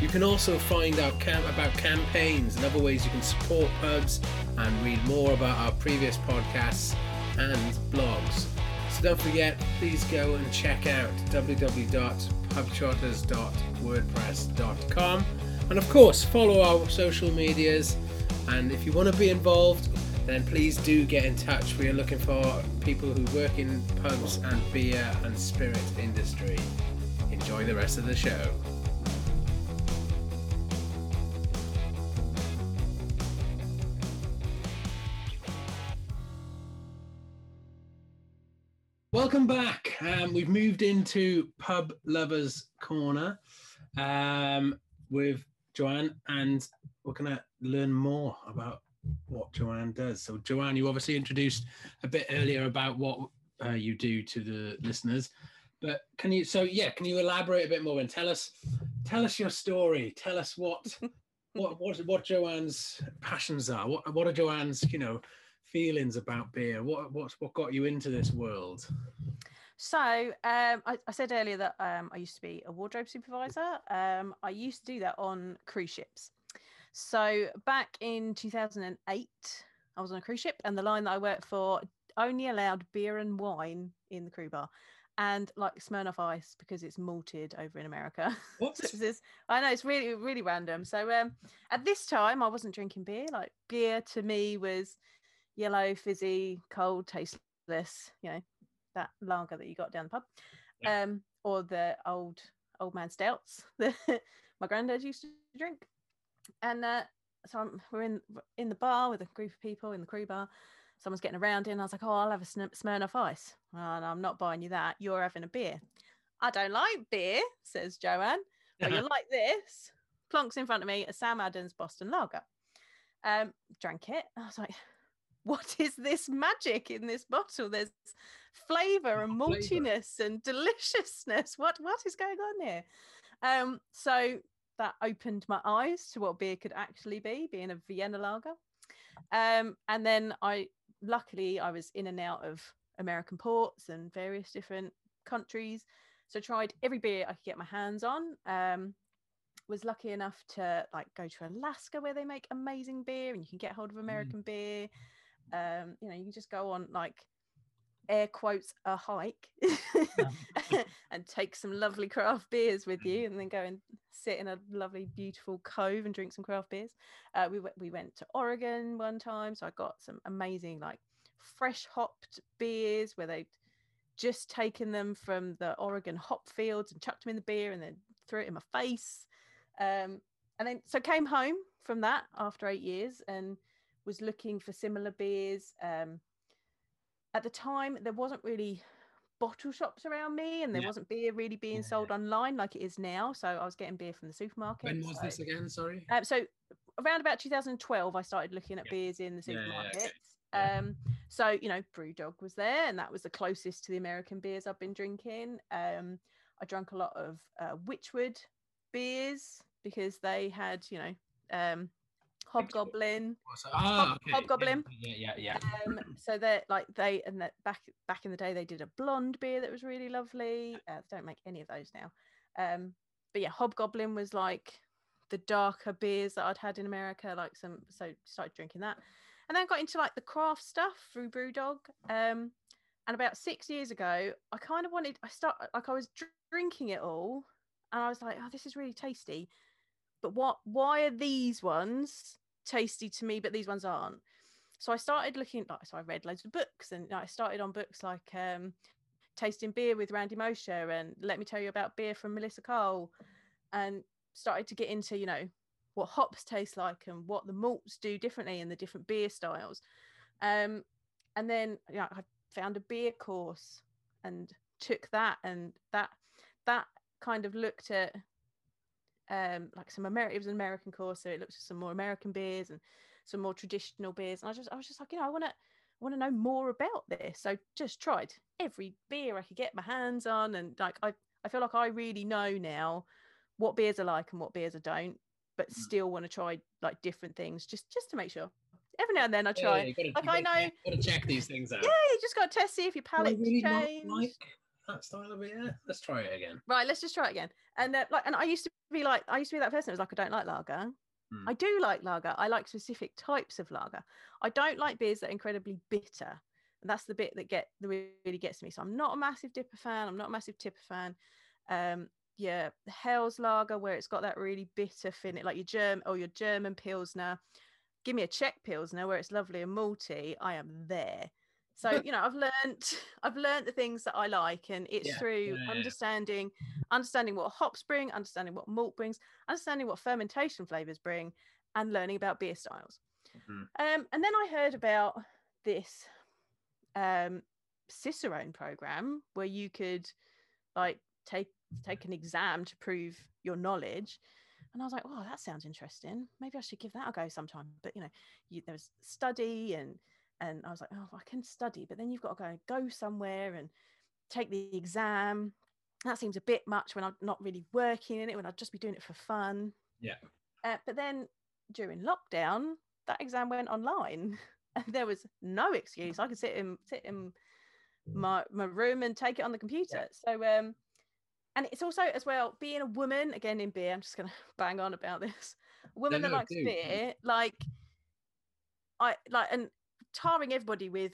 You can also find out cam- about campaigns and other ways you can support pubs and read more about our previous podcasts and blogs. So don't forget, please go and check out www.pubtrotters.wordpress.com and of course follow our social medias and if you want to be involved then please do get in touch. We are looking for people who work in pubs and beer and spirit industry. Enjoy the rest of the show. Welcome back. Um, we've moved into Pub Lovers Corner um, with Joanne, and we're going to learn more about what Joanne does. So, Joanne, you obviously introduced a bit earlier about what uh, you do to the listeners, but can you? So, yeah, can you elaborate a bit more and tell us, tell us your story. Tell us what, [LAUGHS] what, what, what Joanne's passions are. What, what are Joanne's, you know, feelings about beer? What, what, what got you into this world? So um, I, I, said earlier that um, I used to be a wardrobe supervisor. Um, I used to do that on cruise ships. So back in 2008, I was on a cruise ship, and the line that I worked for only allowed beer and wine in the crew bar. And like Smirnoff Ice because it's malted over in America. [LAUGHS] What? so this, I know it's really really random. So um, at this time, I wasn't drinking beer. Like beer to me was yellow, fizzy, cold, tasteless. You know that lager that you got down the pub, yeah. um, or the old old man stouts [LAUGHS] that my granddad used to drink and uh, so I'm, we're in in the bar with a group of people in the crew bar. Someone's getting around in. I was like, "Oh, I'll have a Smirnoff Ice." Well, no, I'm not buying you that. You're having a beer. I don't like beer, says Joanne. But you [LAUGHS] like this? Plonks in front of me a Sam Adams Boston Lager. Um, drank it. I was like, "What is this magic in this bottle? There's flavour and maltiness and deliciousness. What what is going on here?" Um, so that opened my eyes to what beer could actually be, being a Vienna lager. Um, and then I, luckily, I was in and out of American ports and various different countries. So I tried every beer I could get my hands on. Um, was lucky enough to like go to Alaska where they make amazing beer and you can get hold of mm. American mm. beer. Um, you know, you just go on like air quotes a hike [LAUGHS] and take some lovely craft beers with you and then go and sit in a lovely beautiful cove and drink some craft beers. Uh, we, we went to oregon one time so i got some amazing like fresh hopped beers where they just taken them from the oregon hop fields and chucked them in the beer and then threw it in my face. Um, and then so came home from that after eight years and was looking for similar beers um, at the time there wasn't really bottle shops around me and there yeah. wasn't beer really being yeah. sold online like it is now so i was getting beer from the supermarket when was so. this again sorry um, so around about 2012 i started looking at yeah. beers in the supermarkets okay. um so you know brewdog was there and that was the closest to the american beers i've been drinking um i drank a lot of uh, wychwood beers because they had you know um Hobgoblin. Ah, okay. Hobgoblin. Yeah, yeah, yeah. Um, so they're like they and that back back in the day they did a blonde beer that was really lovely. Uh, they don't make any of those now. Um, but yeah, Hobgoblin was like the darker beers that I'd had in America, like some. So started drinking that, and then got into like the craft stuff through BrewDog. Um, and about six years ago, I kind of wanted. I start like I was drinking it all, and I was like, oh, this is really tasty but what why are these ones tasty to me, but these ones aren't. So I started looking, like, so I read loads of books and I started on books like um, Tasting Beer with Randy Mosher and Let Me Tell You About Beer from Melissa Cole and started to get into, you know, what hops taste like and what the malts do differently in the different beer styles. Um, and then you know, I found a beer course and took that and that that kind of looked at um, like some American, it was an American course, so it looked at some more American beers and some more traditional beers. And I just, I was just like, you know, I want to, I want to know more about this. So just tried every beer I could get my hands on, and like I, I feel like I really know now what beers are like and what beers I don't, but mm. still want to try like different things just, just to make sure. Every now and then I try. Yeah, gotta, like I know, got to check these things out. Yeah, you just got to test see if your palate's really changed. like that style of beer. Let's try it again. Right, let's just try it again. And uh, like, and I used to be like, I used to be that person. It was like, I don't like lager. Hmm. I do like lager. I like specific types of lager. I don't like beers that are incredibly bitter. And that's the bit that get that really gets me. So I'm not a massive DIPA fan. I'm not a massive TIPA fan. Um, yeah, Helles lager where it's got that really bitter finish, like your German or your German pilsner. Give me a Czech pilsner where it's lovely and malty. I am there. So [LAUGHS] you know, I've learned I've learned the things that I like, and it's Yeah, through yeah, understanding understanding what hops bring, understanding what malt brings, understanding what fermentation flavors bring, and learning about beer styles. Mhm. Um, and then I heard about this um, Cicerone program where you could like take take an exam to prove your knowledge. And I was like, oh, that sounds interesting. Maybe I should give that a go sometime. But you know, you, there was study and and I was like, oh, I can study, but then you've got to go go somewhere and take the exam. That seems a bit much when I'm not really working in it, when I'd just be doing it for fun. Yeah. Uh, but then during lockdown, that exam went online, [LAUGHS] and there was no excuse. I could sit in sit in my my room and take it on the computer. So um, and it's also as well being a woman again in beer. I'm just gonna [LAUGHS] bang on about this. A woman No, that no, likes do, do. beer, like I like and tarring everybody with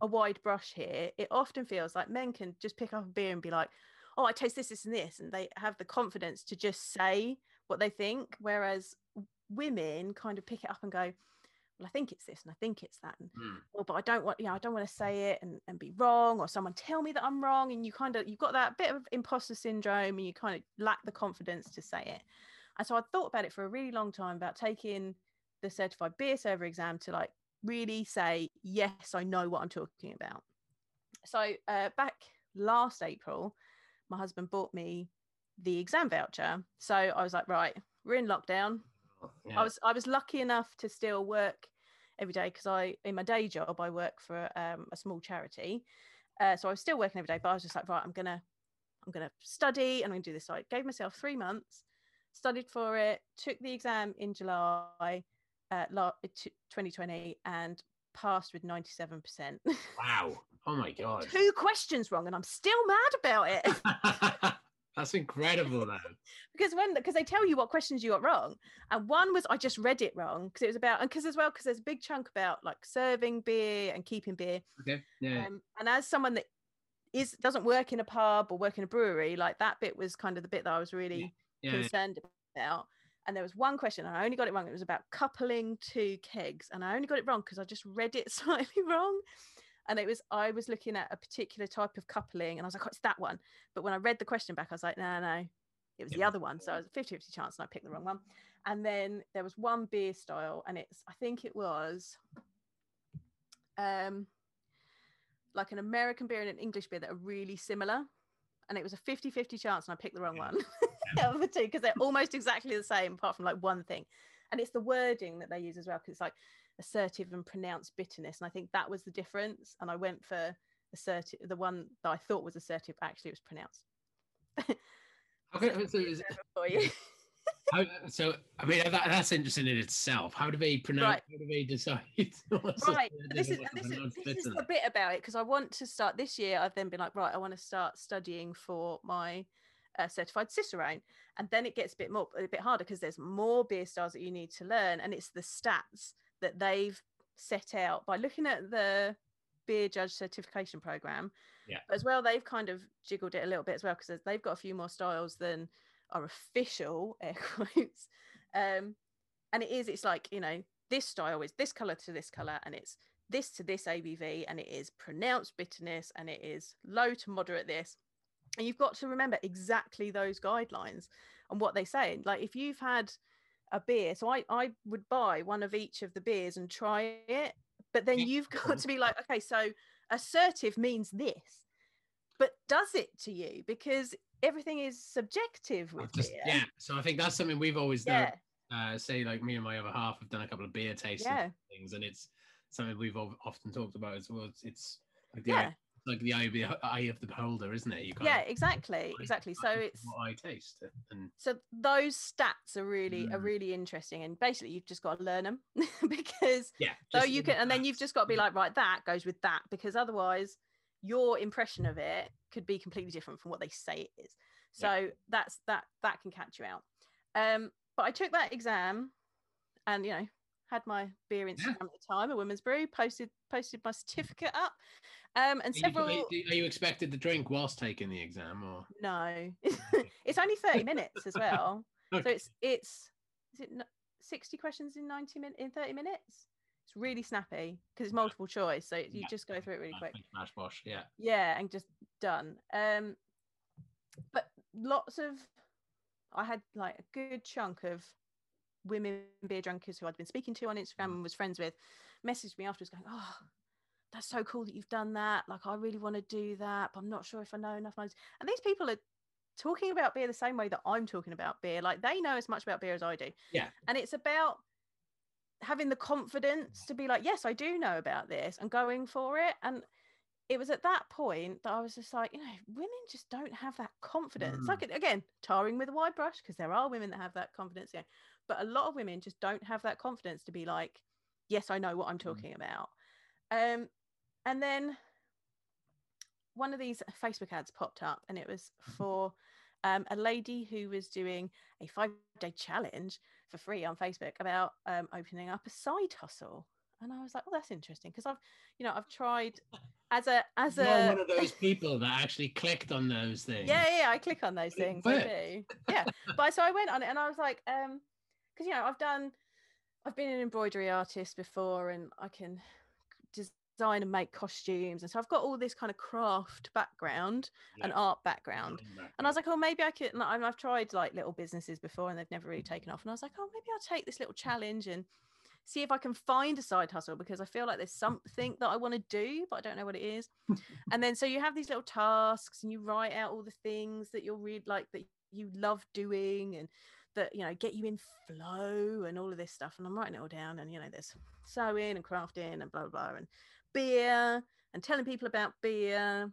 a wide brush here. It often feels like men can just pick up a beer and be like, "Oh, I taste this, this, and this," and they have the confidence to just say what they think, whereas women kind of pick it up and go, "Well, I think it's this, and I think it's that." And Hmm. well, but I don't want, you know, I don't want to say it and, and be wrong, or someone tell me that I'm wrong. And you kind of, you've got that bit of imposter syndrome and you kind of lack the confidence to say it. And so I thought about it for a really long time about taking the certified beer server exam to like really say, yes, I know what I'm talking about. So uh, back last April, my husband bought me the exam voucher. So I was like, right, we're in lockdown. Yeah. I was I was lucky enough to still work every day because I in my day job I work for um, a small charity, uh, so I was still working every day. But I was just like, right, I'm gonna I'm gonna study and I'm gonna do this. So I gave myself three months, studied for it, took the exam in July, uh, 2020, and passed with 97 percent. Wow. [LAUGHS] Oh my god. Two questions wrong, and I'm still mad about it. [LAUGHS] That's incredible, though. because when because they tell you what questions you got wrong and one was i just read it wrong because it was about and because as well because there's a big chunk about like serving beer and keeping beer Okay. Yeah. um, and as someone that is doesn't work in a pub or work in a brewery like that bit was kind of the bit that i was really yeah. concerned about and there was one question and i only got it wrong it was about coupling two kegs and i only got it wrong because i just read it [LAUGHS] slightly wrong. And it was i was looking at a particular type of coupling and i was like oh, it's that one. But when i read the question back i was like no no it was It the other one. So i was a 50 50 chance and i picked the wrong one. And then there was one beer style and it's i think it was um like an american beer and an english beer that are really similar. And it was a 50 50 chance and i picked the wrong Yeah. one [LAUGHS] [LAUGHS] of the two because they're almost exactly the same apart from like one thing and it's the wording that they use as well because it's like assertive and pronounced bitterness and i think that was the difference and i went for assertive the one that i thought was assertive actually it was pronounced [LAUGHS] How could- so, [LAUGHS] is- for you how- so, I mean, that, that's interesting in itself. How do they pronounce? Right. How do they decide? right this is and and what's this is, this is the bit about it because i want to start this year i've then been like right i want to start studying for my uh, certified cicerone and then it gets a bit more a bit harder because there's more beer styles that you need to learn and it's the stats that they've set out by looking at the beer judge certification program Yeah. but as well they've kind of jiggled it a little bit as well because they've got a few more styles than are official [LAUGHS] air quotes um and it is it's like you know this style is this color to this color and it's this to this abv and it is pronounced bitterness and it is low to moderate this and you've got to remember exactly those guidelines and what they say like if you've had a beer so i i would buy one of each of the beers and try it but then you've got to be like okay so assertive means this but does it to you because everything is subjective with just- beer yeah. So I think that's something we've always done. yeah Uh, say like me and my other half have done a couple of beer tasting yeah things, and it's something we've often talked about as well. It's, it's like the yeah like the eye of the, eye of the beholder, isn't it? You can't. yeah exactly exactly so it's what I taste, and so those stats are really are Mm. really interesting and basically you've just got to learn them [LAUGHS] because yeah. so you can and then you've just got to be like right that goes with that because otherwise your impression of it could be completely different from what they say it is. So Yeah. that's that that can catch you out. Um, but I took that exam, and you know had my beer Instagram at the time, a women's brew. Posted posted my certificate up, um, and Are several. are you- are you expected to drink whilst taking the exam, or No, [LAUGHS] it's only thirty minutes as well. [LAUGHS] So it's it's is it sixty questions in ninety minutes in thirty minutes? It's really snappy because it's multiple choice, so you Yeah. just go through it really quick. Smash bosh, yeah. Yeah, and just done. Um, but lots of I had like a good chunk of women beer drunkards who I'd been speaking to on Instagram and was friends with messaged me afterwards going, Oh, that's so cool that you've done that. Like I really want to do that, but I'm not sure if I know enough. And these people are talking about beer the same way that I'm talking about beer. Like they know as much about beer as I do. Yeah. And it's about having the confidence to be like, yes, I do know about this and going for it. And it was at that point that I was just like, you know, women just don't have that confidence. Mm. Like again, tarring with a wide brush because there are women that have that confidence. Yeah, but a lot of women just don't have that confidence to be like, yes, I know what I'm talking about. Um, and then one of these Facebook ads popped up, and it was for um, a lady who was doing a five day challenge for free on Facebook about um, opening up a side hustle. And I was like, well, that's interesting because I've, you know, I've tried as a as You're a one of those people that actually clicked on those things. yeah, yeah, I click on those things. I do. [LAUGHS] Yeah. but so I went on it and I was like, um, because you know, I've done I've been an embroidery artist before and I can design and make costumes. And so I've got all this kind of craft background and art background. And I was like, oh, maybe I could. And I've tried like little businesses before and they've never really taken off. And I was like, oh, maybe I'll take this little challenge and see if I can find a side hustle because I feel like there's something that I want to do, but I don't know what it is. [LAUGHS] and then so you have these little tasks and you write out all the things that you'll read, like that you love doing and that, you know, get you in flow and all of this stuff. And I'm writing it all down. And, you know, there's sewing and crafting and blah, blah, blah, and beer and telling people about beer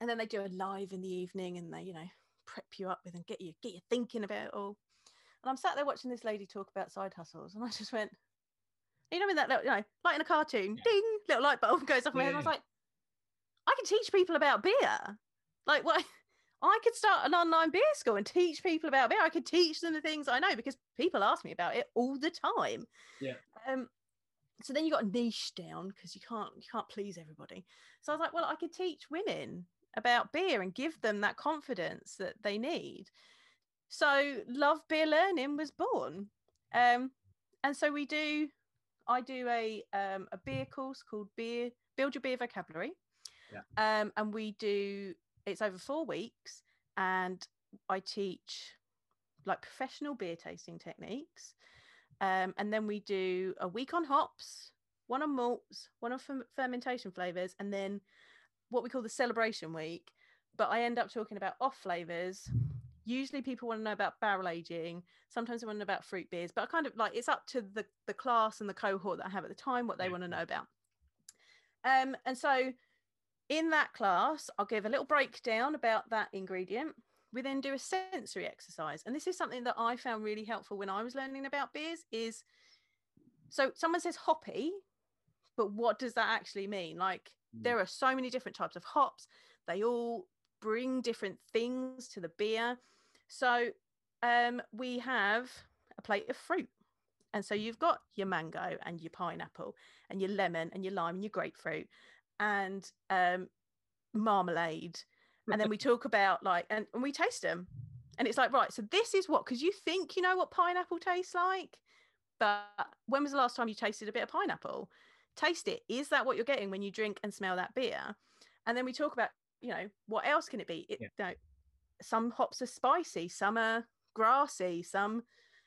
and then they do a live in the evening and they you know prep you up with and get you get you thinking about it all and i'm sat there watching this lady talk about side hustles and i just went you know in that little, you know like in a cartoon Yeah. ding little light bulb goes off my head and i was like i can teach people about beer like what [LAUGHS] I could start an online beer school and teach people about beer. I could teach them the things I know because people ask me about it all the time. Yeah. Um, so then you got a niche down because you can't you can't please everybody. So i was like well i could teach women about beer and give them that confidence that they need. So love beer learning was born. Um and so we do i do a um a beer course called beer build your beer vocabulary. Yeah. um and we do it's over four weeks and i teach like professional beer tasting techniques um, and then we do a week on hops, one on malts, one on ferm- fermentation flavors, and then what we call the celebration week. But I end up talking about off flavors. Usually, people want to know about barrel aging. Sometimes they want to know about fruit beers. But I kind of like it's up to the the class and the cohort that I have at the time what they Yeah. want to know about. Um, and so in that class, I'll give a little breakdown about that ingredient we then do a sensory exercise and this is something that i found really helpful when i was learning about beers is so someone says hoppy but what does that actually mean? Like Mm. there are so many different types of hops. They all bring different things to the beer. So um, we have a plate of fruit. And so you've got your mango and your pineapple and your lemon and your lime and your grapefruit and um, marmalade and then we talk about like and, and we taste them. And it's like right so this is what because you think you know what pineapple tastes like but when was the last time you tasted a bit of pineapple? Taste it. Is that what you're getting when you drink and smell that beer? And then we talk about you know what else can it be? It, Yeah. you know, some hops are spicy some are grassy some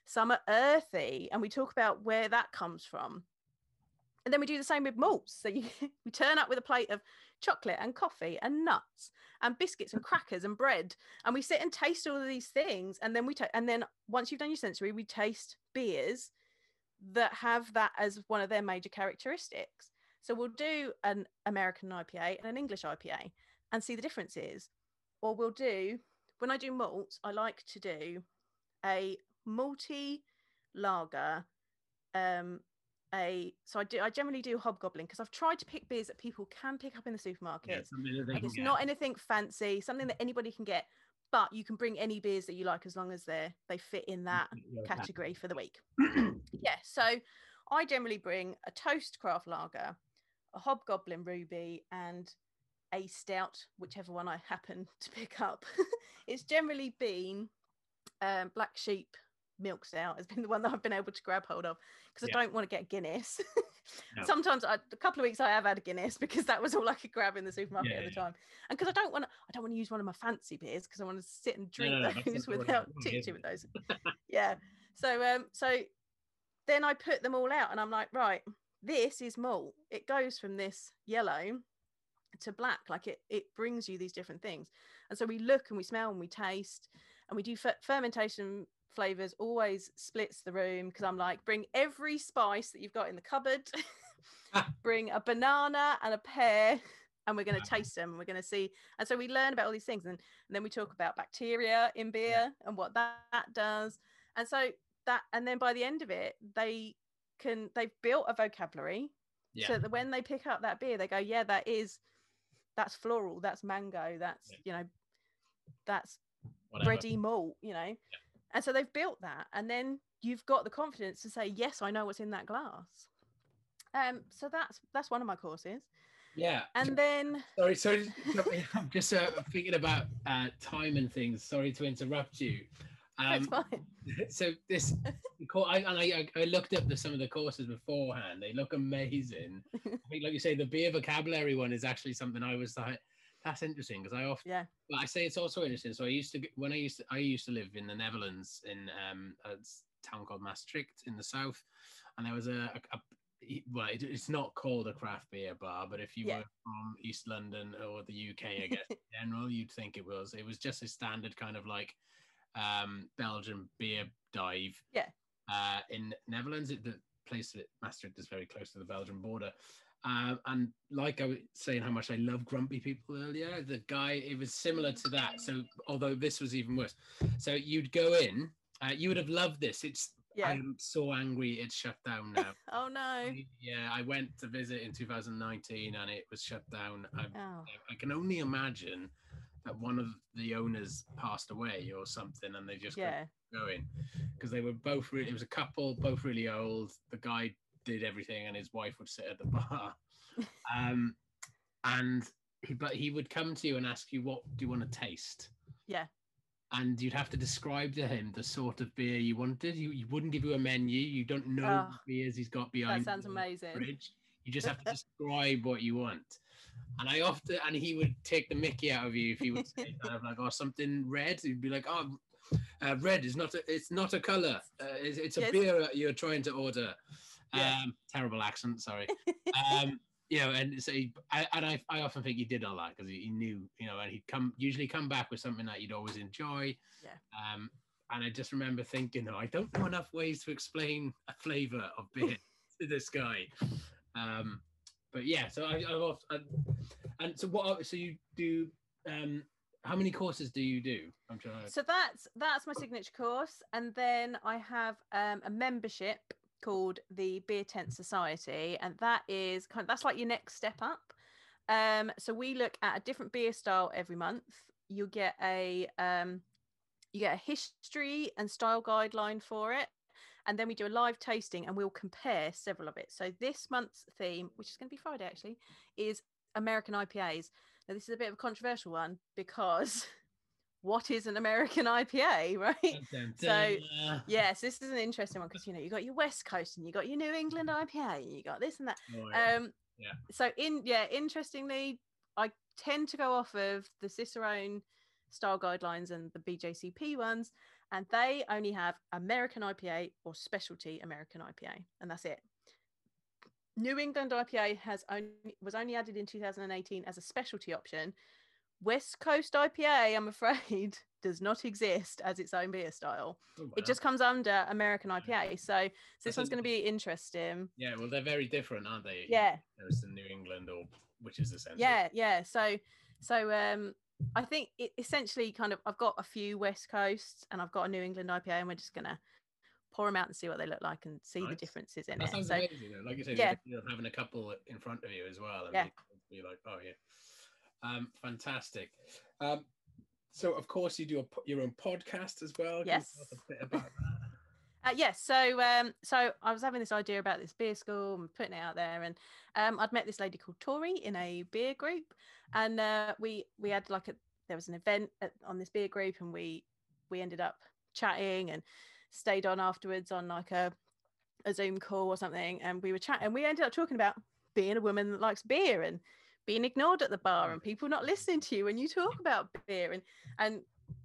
some are earthy and we talk about where that comes from. And then we do the same with malts. So you, [LAUGHS] we turn up with a plate of chocolate and coffee and nuts and biscuits and crackers and bread. And we sit and taste all of these things. And then we ta- and then once you've done your sensory we taste beers that have that as one of their major characteristics. So we'll do an american ipa and an english ipa and see the differences. Or we'll do when i do malts i like to do a multi lager um a so I do I generally do hobgoblin because I've tried to pick beers that people can pick up in the supermarket. Yeah, something that they Like, it's not anything fancy, something that anybody can get, but you can bring any beers that you like as long as they they fit in that Yeah, category for the week. [CLEARS THROAT] yeah, so I generally bring a toast craft lager, a hobgoblin ruby, and a stout, whichever one I happen [LAUGHS] to pick up. it's generally been um, black sheep milk stout has been the one that I've been able to grab hold of because Yeah. I don't want to get Guinness. [LAUGHS] No. Sometimes I, a couple of weeks I have had a Guinness [LAUGHS] because that was all I could grab in the supermarket Yeah, at the yeah. time, and because I don't want to, I don't want to use one of my fancy beers because I want to sit and drink no, no, those without teaching with those. [LAUGHS] yeah. So um, so then I put them all out, and I'm like, right, this is malt. It goes from this yellow to black. Like it, it brings you these different things. And so we look and we smell and we taste, and we do fer- fermentation flavors. Always splits the room because I'm like, bring every spice that you've got in the cupboard. [LAUGHS] [LAUGHS] bring a banana and a pear. And we're going to taste them. And we're going to see. And so we learn about all these things, and, and then we talk about bacteria in beer and what that, that does. And so that, and then by the end of it, they can they've built a vocabulary Yeah. so that when they pick up that beer they go yeah that is that's floral that's mango that's Yeah. you know that's Whatever. bready malt you know and so they've built that and then you've got the confidence to say yes i know what's in that glass um so that's that's one of my courses Yeah. and then Sorry, sorry. [LAUGHS] I'm just uh, thinking about uh, time and things. Sorry to interrupt you. [LAUGHS] that's Um, fine [LAUGHS] so this, I, and I, I looked up the, some of the courses beforehand. They look amazing. I think, like you say, the beer vocabulary one is actually something I was like, that's interesting because I often, yeah but I say it's also interesting. So I used to, when I used to, I used to live in the Netherlands in um, a town called Maastricht in the south, and there was a, a, a well, it, it's not called a craft beer bar, but if you Yeah. were from East London or the UK, I [LAUGHS] guess in general, you'd think it was. It was just a standard kind of like um, Belgian beer dive. Yeah. Uh, in Netherlands, it, the place that Maastricht is very close to the Belgian border. Um, and like I was saying, how much I love grumpy people earlier, the guy, it was similar to that. So, although this was even worse. So, you'd go in, uh, you would have loved this. It's, yeah I'm so angry it's shut down now. [LAUGHS] oh no yeah, I went to visit in 2019 and it was shut down. I, oh I can only imagine that one of the owners passed away or something and they just yeah going because they were both really, it was a couple, both really old. The guy did everything and his wife would sit at the bar. [LAUGHS] um, and he, but he would come to you and ask you, what do you want to taste? Yeah. And you'd have to describe to him the sort of beer you wanted. You, he wouldn't give you a menu. You don't know Oh, beers he's got behind. that sounds amazing fridge. You just have to [LAUGHS] describe what you want. And I often, and he would take the mickey out of you if he would say [LAUGHS] kind of like, oh, something red. He'd be like, oh, uh, red is not a, it's not a color. Uh, it's, it's a Yes. beer you're trying to order. Yeah. Um, terrible accent, sorry. um, [LAUGHS] you know, and so he, I, and I, I often think he did all that because he, he knew, you know, and he'd come usually come back with something that you'd always enjoy. Yeah. Um, and I just remember thinking, oh, I don't know enough ways to explain a flavor of beer [LAUGHS] to this guy. Um, but yeah, so I, I've often, and so what? So you do? Um, how many courses do you do? I'm trying. To, so that's that's my signature course and then i have um, a membership called the beer tent society and that is kind of that's like your next step up. Um so we look at a different beer style every month. You get a um you get a history and style guideline for it and then we do a live tasting and we'll compare several of it. So this month's theme which is going to be friday actually is american ipas now this is a bit of a controversial one because [LAUGHS] what is an American [LAUGHS] IPA, right? Dun, dun, so. Yes, this is an interesting one because you know you got your West Coast and you got your New England IPA and you got this and that. Oh, yeah. Um, Yeah. So in yeah, interestingly, I tend to go off of the Cicerone style guidelines and the BJCP ones, and they only have American IPA or specialty American IPA, and that's it. New England IPA has only was only added in 2018 as a specialty option. West Coast IPA, I'm afraid, [LAUGHS] does not exist as its own beer style. Oh, It just comes under American IPA. So, so this one's going to be interesting. yeah. Well, they're very different, aren't they? Yeah. There's the New England, or which is essentially. Yeah, yeah. So, so um, I think it essentially kind of I've got a few West Coasts and I've got a New England IPA, and we're just gonna pour them out and see what they look like and see the differences in That it. sounds So amazing. Like you said, Yeah. you're having a couple in front of you as well. And Yeah. Be like, oh yeah, um, fantastic. Um, so of course you do a, your own podcast as well. Can Yes. tell us a bit about that? [LAUGHS] Uh, yes, so um, so I was having this idea about this beer school and putting it out there, and um, I'd met this lady called Tori in a beer group, and uh, we we had like a there was an event at, on this beer group, and we we ended up chatting and stayed on afterwards on like a a Zoom call or something, and we were chatting. And we ended up talking about being a woman that likes beer and being ignored at the bar hmm. and people not listening to you when you talk about beer. And and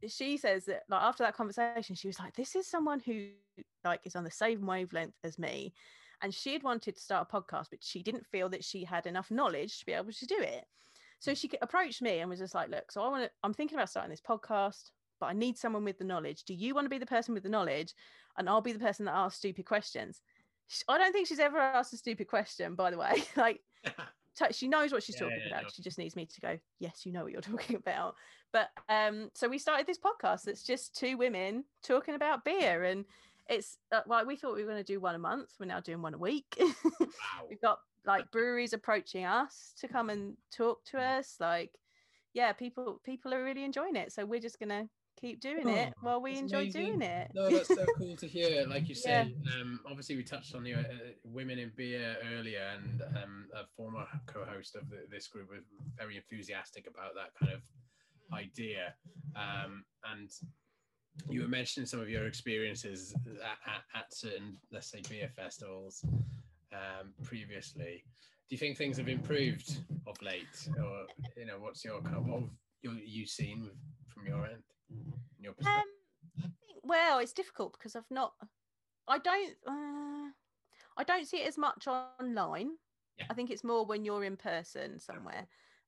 she says that like after that conversation she was like this is someone who like is on the same wavelength as me. And she had wanted to start a podcast but she didn't feel that she had enough knowledge to be able to do it. So she approached me and was just like look so i want to i'm thinking about starting this podcast but i need someone with the knowledge. Do you want to be the person with the knowledge? And i'll be the person that asks stupid questions. I don't think she's ever asked a stupid question by the way. [LAUGHS] Like [LAUGHS] so she knows what she's Yeah, talking yeah, about no. she just needs me to go yes you know what you're [LAUGHS] talking about but um so we started this podcast that's just two women talking about beer and it's uh, well we thought we were going to do one a month we're now doing one a week [LAUGHS] wow. we've got like breweries approaching us to come and talk to Mm. us like yeah people people are really enjoying it so we're just gonna keep doing it Oh, while we enjoy amazing. doing it No, that's so cool to [LAUGHS] hear. Like you Yeah. said, um, obviously we touched on the uh, women in beer earlier, and um, a former co-host of the, this group was very enthusiastic about that kind of idea. Um, and you were mentioning some of your experiences at, at, at certain, let's say, beer festivals um, previously. Do you think things have improved of late, or you know, what's your kind of, what have you, seen from your end, in your perspective? Um, I think, well, it's difficult because I've not. I don't. Uh, I don't see it as much online. Yeah. I think it's more when you're in person somewhere.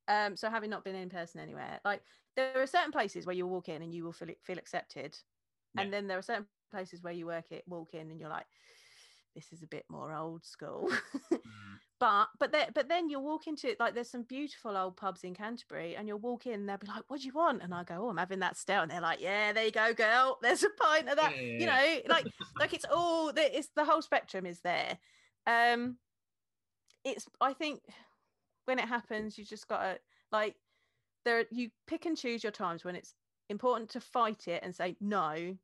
Um, so having not been in person anywhere, like there are certain places where you walk in and you will feel feel accepted, Yeah. and then there are certain places where you work it walk in and you're like, this is a bit more old school. [LAUGHS] But but then but then you'll walk into it like there's some beautiful old pubs in Canterbury and you'll walk in and they'll be like what do you want? And I go oh I'm having that stout. And they're like yeah there you go girl. [LAUGHS] There's a pint of that Yeah, yeah, you yeah. know like [LAUGHS] like it's all the- it's the whole spectrum is there. Um it's I think when it happens you just gotta like there you pick and choose your times when it's important to fight it and say no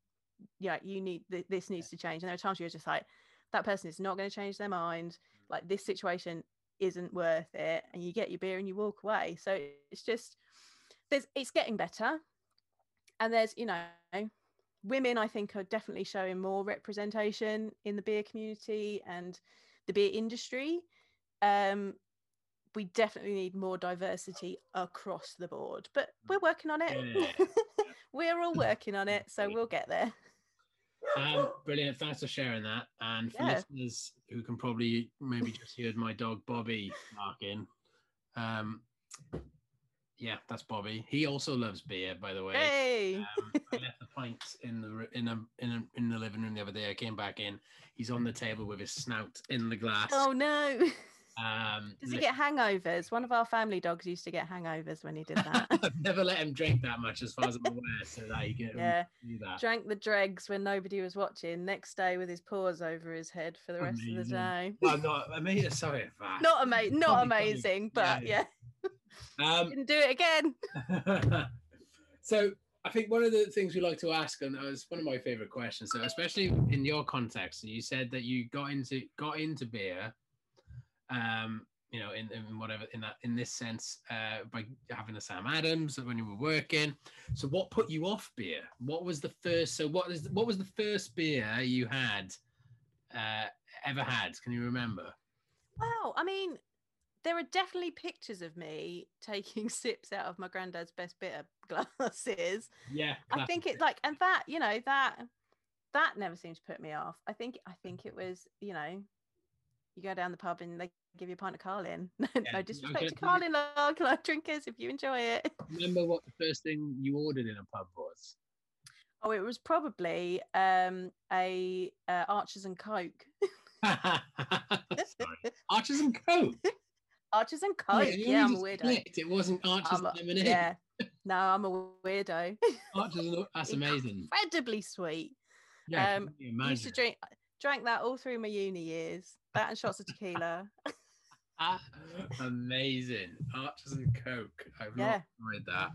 yeah you need this needs to change. And there are times where you're just like that person is not going to change their mind like this situation isn't worth it and you get your beer and you walk away. So it's just there's it's getting better. And there's you know women i think are definitely showing more representation in the beer community and the beer industry. Um we definitely need more diversity across the board but we're working on it. Yeah. [LAUGHS] we're all working on it so we'll get there Um, brilliant. Thanks for sharing that. And for Yeah. listeners who can probably maybe just heard my dog Bobby barking. Um, yeah, that's Bobby. He also loves beer, by the way. hey Um, I left the pint in the in a, in a, in the living room the other day. I came back in. He's on the table with his snout in the glass. oh no [LAUGHS] Um, Does he get hangovers? One of our family dogs used to get hangovers when he did that. [LAUGHS] I've never let him drink that much, as far as I'm [LAUGHS] aware, so that he can yeah, do that. drank the dregs when nobody was watching. Next day with his paws over his head for the rest of the day. Well, not, I mean, sorry. Not ama- [LAUGHS] not amazing, but Yeah, yeah, Um, didn't do it again. so I think one of the things we like to ask, and that was one of my favorite questions. So especially in your context, you said that you got into got into beer, um, you know, in, in whatever in that in this sense, uh, by having a Sam Adams when you were working. So what put you off beer? What was the first? So what is what was the first beer you had uh, ever had? Can you remember? Well, I mean, there are definitely pictures of me [LAUGHS] taking sips out of my granddad's best bitter [LAUGHS] glasses. Yeah, I think it's like, and that you know that that never seemed to put me off. I think I think it was you know, you go down the pub and they give you a pint of Carling. [LAUGHS] no Yeah, disrespect okay, to Carling Lark [LAUGHS] drinkers if you enjoy it. [LAUGHS] remember what the first thing you ordered in a pub was. Oh, it was probably um a uh, Archers and Coke. Archers and Coke. Archers and Coke. You yeah, I'm a weirdo. clicked. It wasn't Archers a- and lemonade. yeah. No, I'm a weirdo. Archers and that's amazing. Incredibly sweet. Yeah, I Um, only Used to drink, drank that all through my uni years. That and shots of tequila. [LAUGHS] Amazing. Archers and Coke. I've Yeah. not tried that.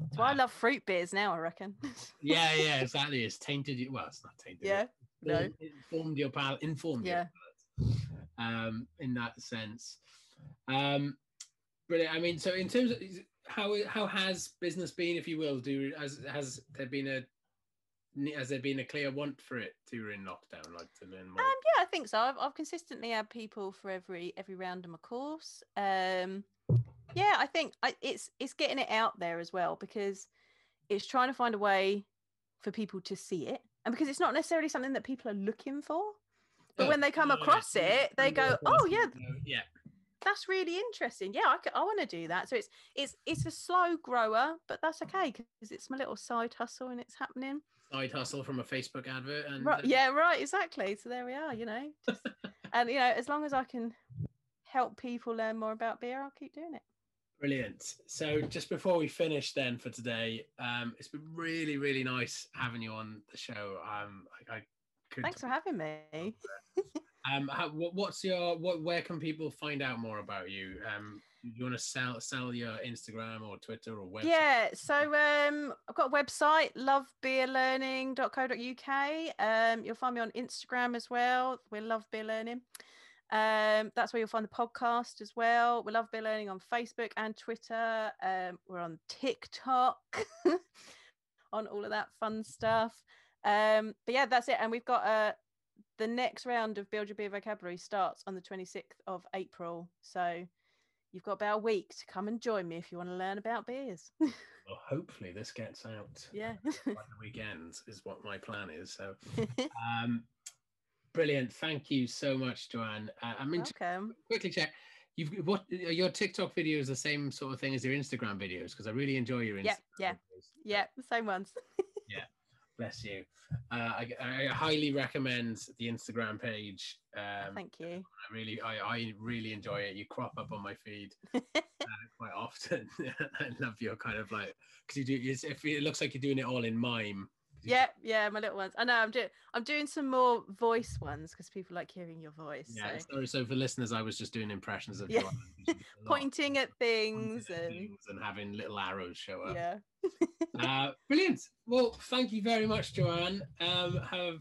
That's why I Uh, love fruit beers now. I reckon. [LAUGHS] Yeah, yeah, exactly. It's tainted you. Well, it's not tainted. yeah. it No. it informed your palate. Informed Yeah. your palate. Um, in that sense. Um, brilliant. I mean, so in terms of how how has business been, if you will, do has has there been a has there been a clear want for it during lockdown, like to learn more? Um, I think so. I've, I've consistently had people for every every round of my course. Um, yeah, I think I, it's it's getting it out there as well because it's trying to find a way for people to see it, and because it's not necessarily something that people are looking for. But Oh, when they come across it, they go, "Oh yeah, yeah. that's really interesting. Yeah, I, I want to do that." So it's it's it's a slow grower, but that's okay because it's my little side hustle and it's happening. Side hustle from a Facebook advert, and Right, uh, yeah, right, exactly. So there we are, you know. [LAUGHS] just- and you know, as long as I can help people learn more about beer, I'll keep doing it. Brilliant. So just before we finish then for today, um, it's been really, really nice having you on the show. Um, I, I could. Thanks for having me. [LAUGHS] Um, how, what, what's your what? Where can people find out more about you? Um, do you want to sell sell your Instagram or Twitter or website? Yeah, so um, I've got a website, lovebeerlearning.co.uk. Um, you'll find me on Instagram as well. We love beer learning. Um, that's where you'll find the podcast as well. We love beer learning on Facebook and Twitter. Um, we're on TikTok, [LAUGHS] on all of that fun stuff. Um, but yeah, that's it. And we've got uh, the next round of Build Your Beer Vocabulary starts on the 26th of April. So you've got about a week to come and join me if you want to learn about beers. [LAUGHS] Well, hopefully this gets out yeah. by the [LAUGHS] weekend is what my plan is. So, [LAUGHS] um, brilliant. Thank you so much, Joanne. Uh, I mean, Welcome. quickly check. You've what your TikTok videos the same sort of thing as your Instagram videos? Because I really enjoy your Instagram. Yeah, yeah. videos. Yeah, same ones. Bless you. Uh, I, I highly recommend the Instagram page. Um, Thank you. I really, I, I really enjoy it. You crop up on my feed [LAUGHS] uh, quite often. [LAUGHS] I love your kind of like because you do. It's, if it looks like you're doing it all in mime. Yeah, yeah, my little ones. I know I'm doing I'm doing some more voice ones because people like hearing your voice. Yeah, so sorry. So for listeners, I was just doing impressions of Yeah. Joanne, who does a lot, pointing at things pointing at and things and having little arrows show up. yeah. Uh, [LAUGHS] brilliant. Well, thank you very much, Joanne. Um, have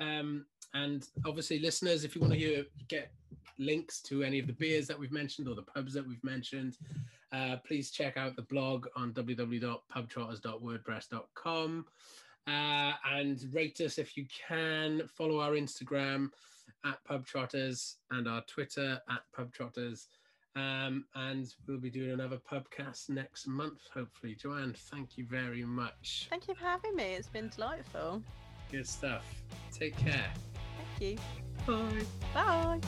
um, and obviously, listeners, if you want to hear get links to any of the beers that we've mentioned or the pubs that we've mentioned, uh, please check out the blog on www.pubtrotters.wordpress.com uh, and rate us if you can. Follow our Instagram at pubtrotters and our Twitter at pubtrotters. Um, and we'll be doing another pubcast next month, hopefully. Joanne, thank you very much. Thank you for having me. It's been delightful. Good stuff. Take care. Thank you. Bye. Bye.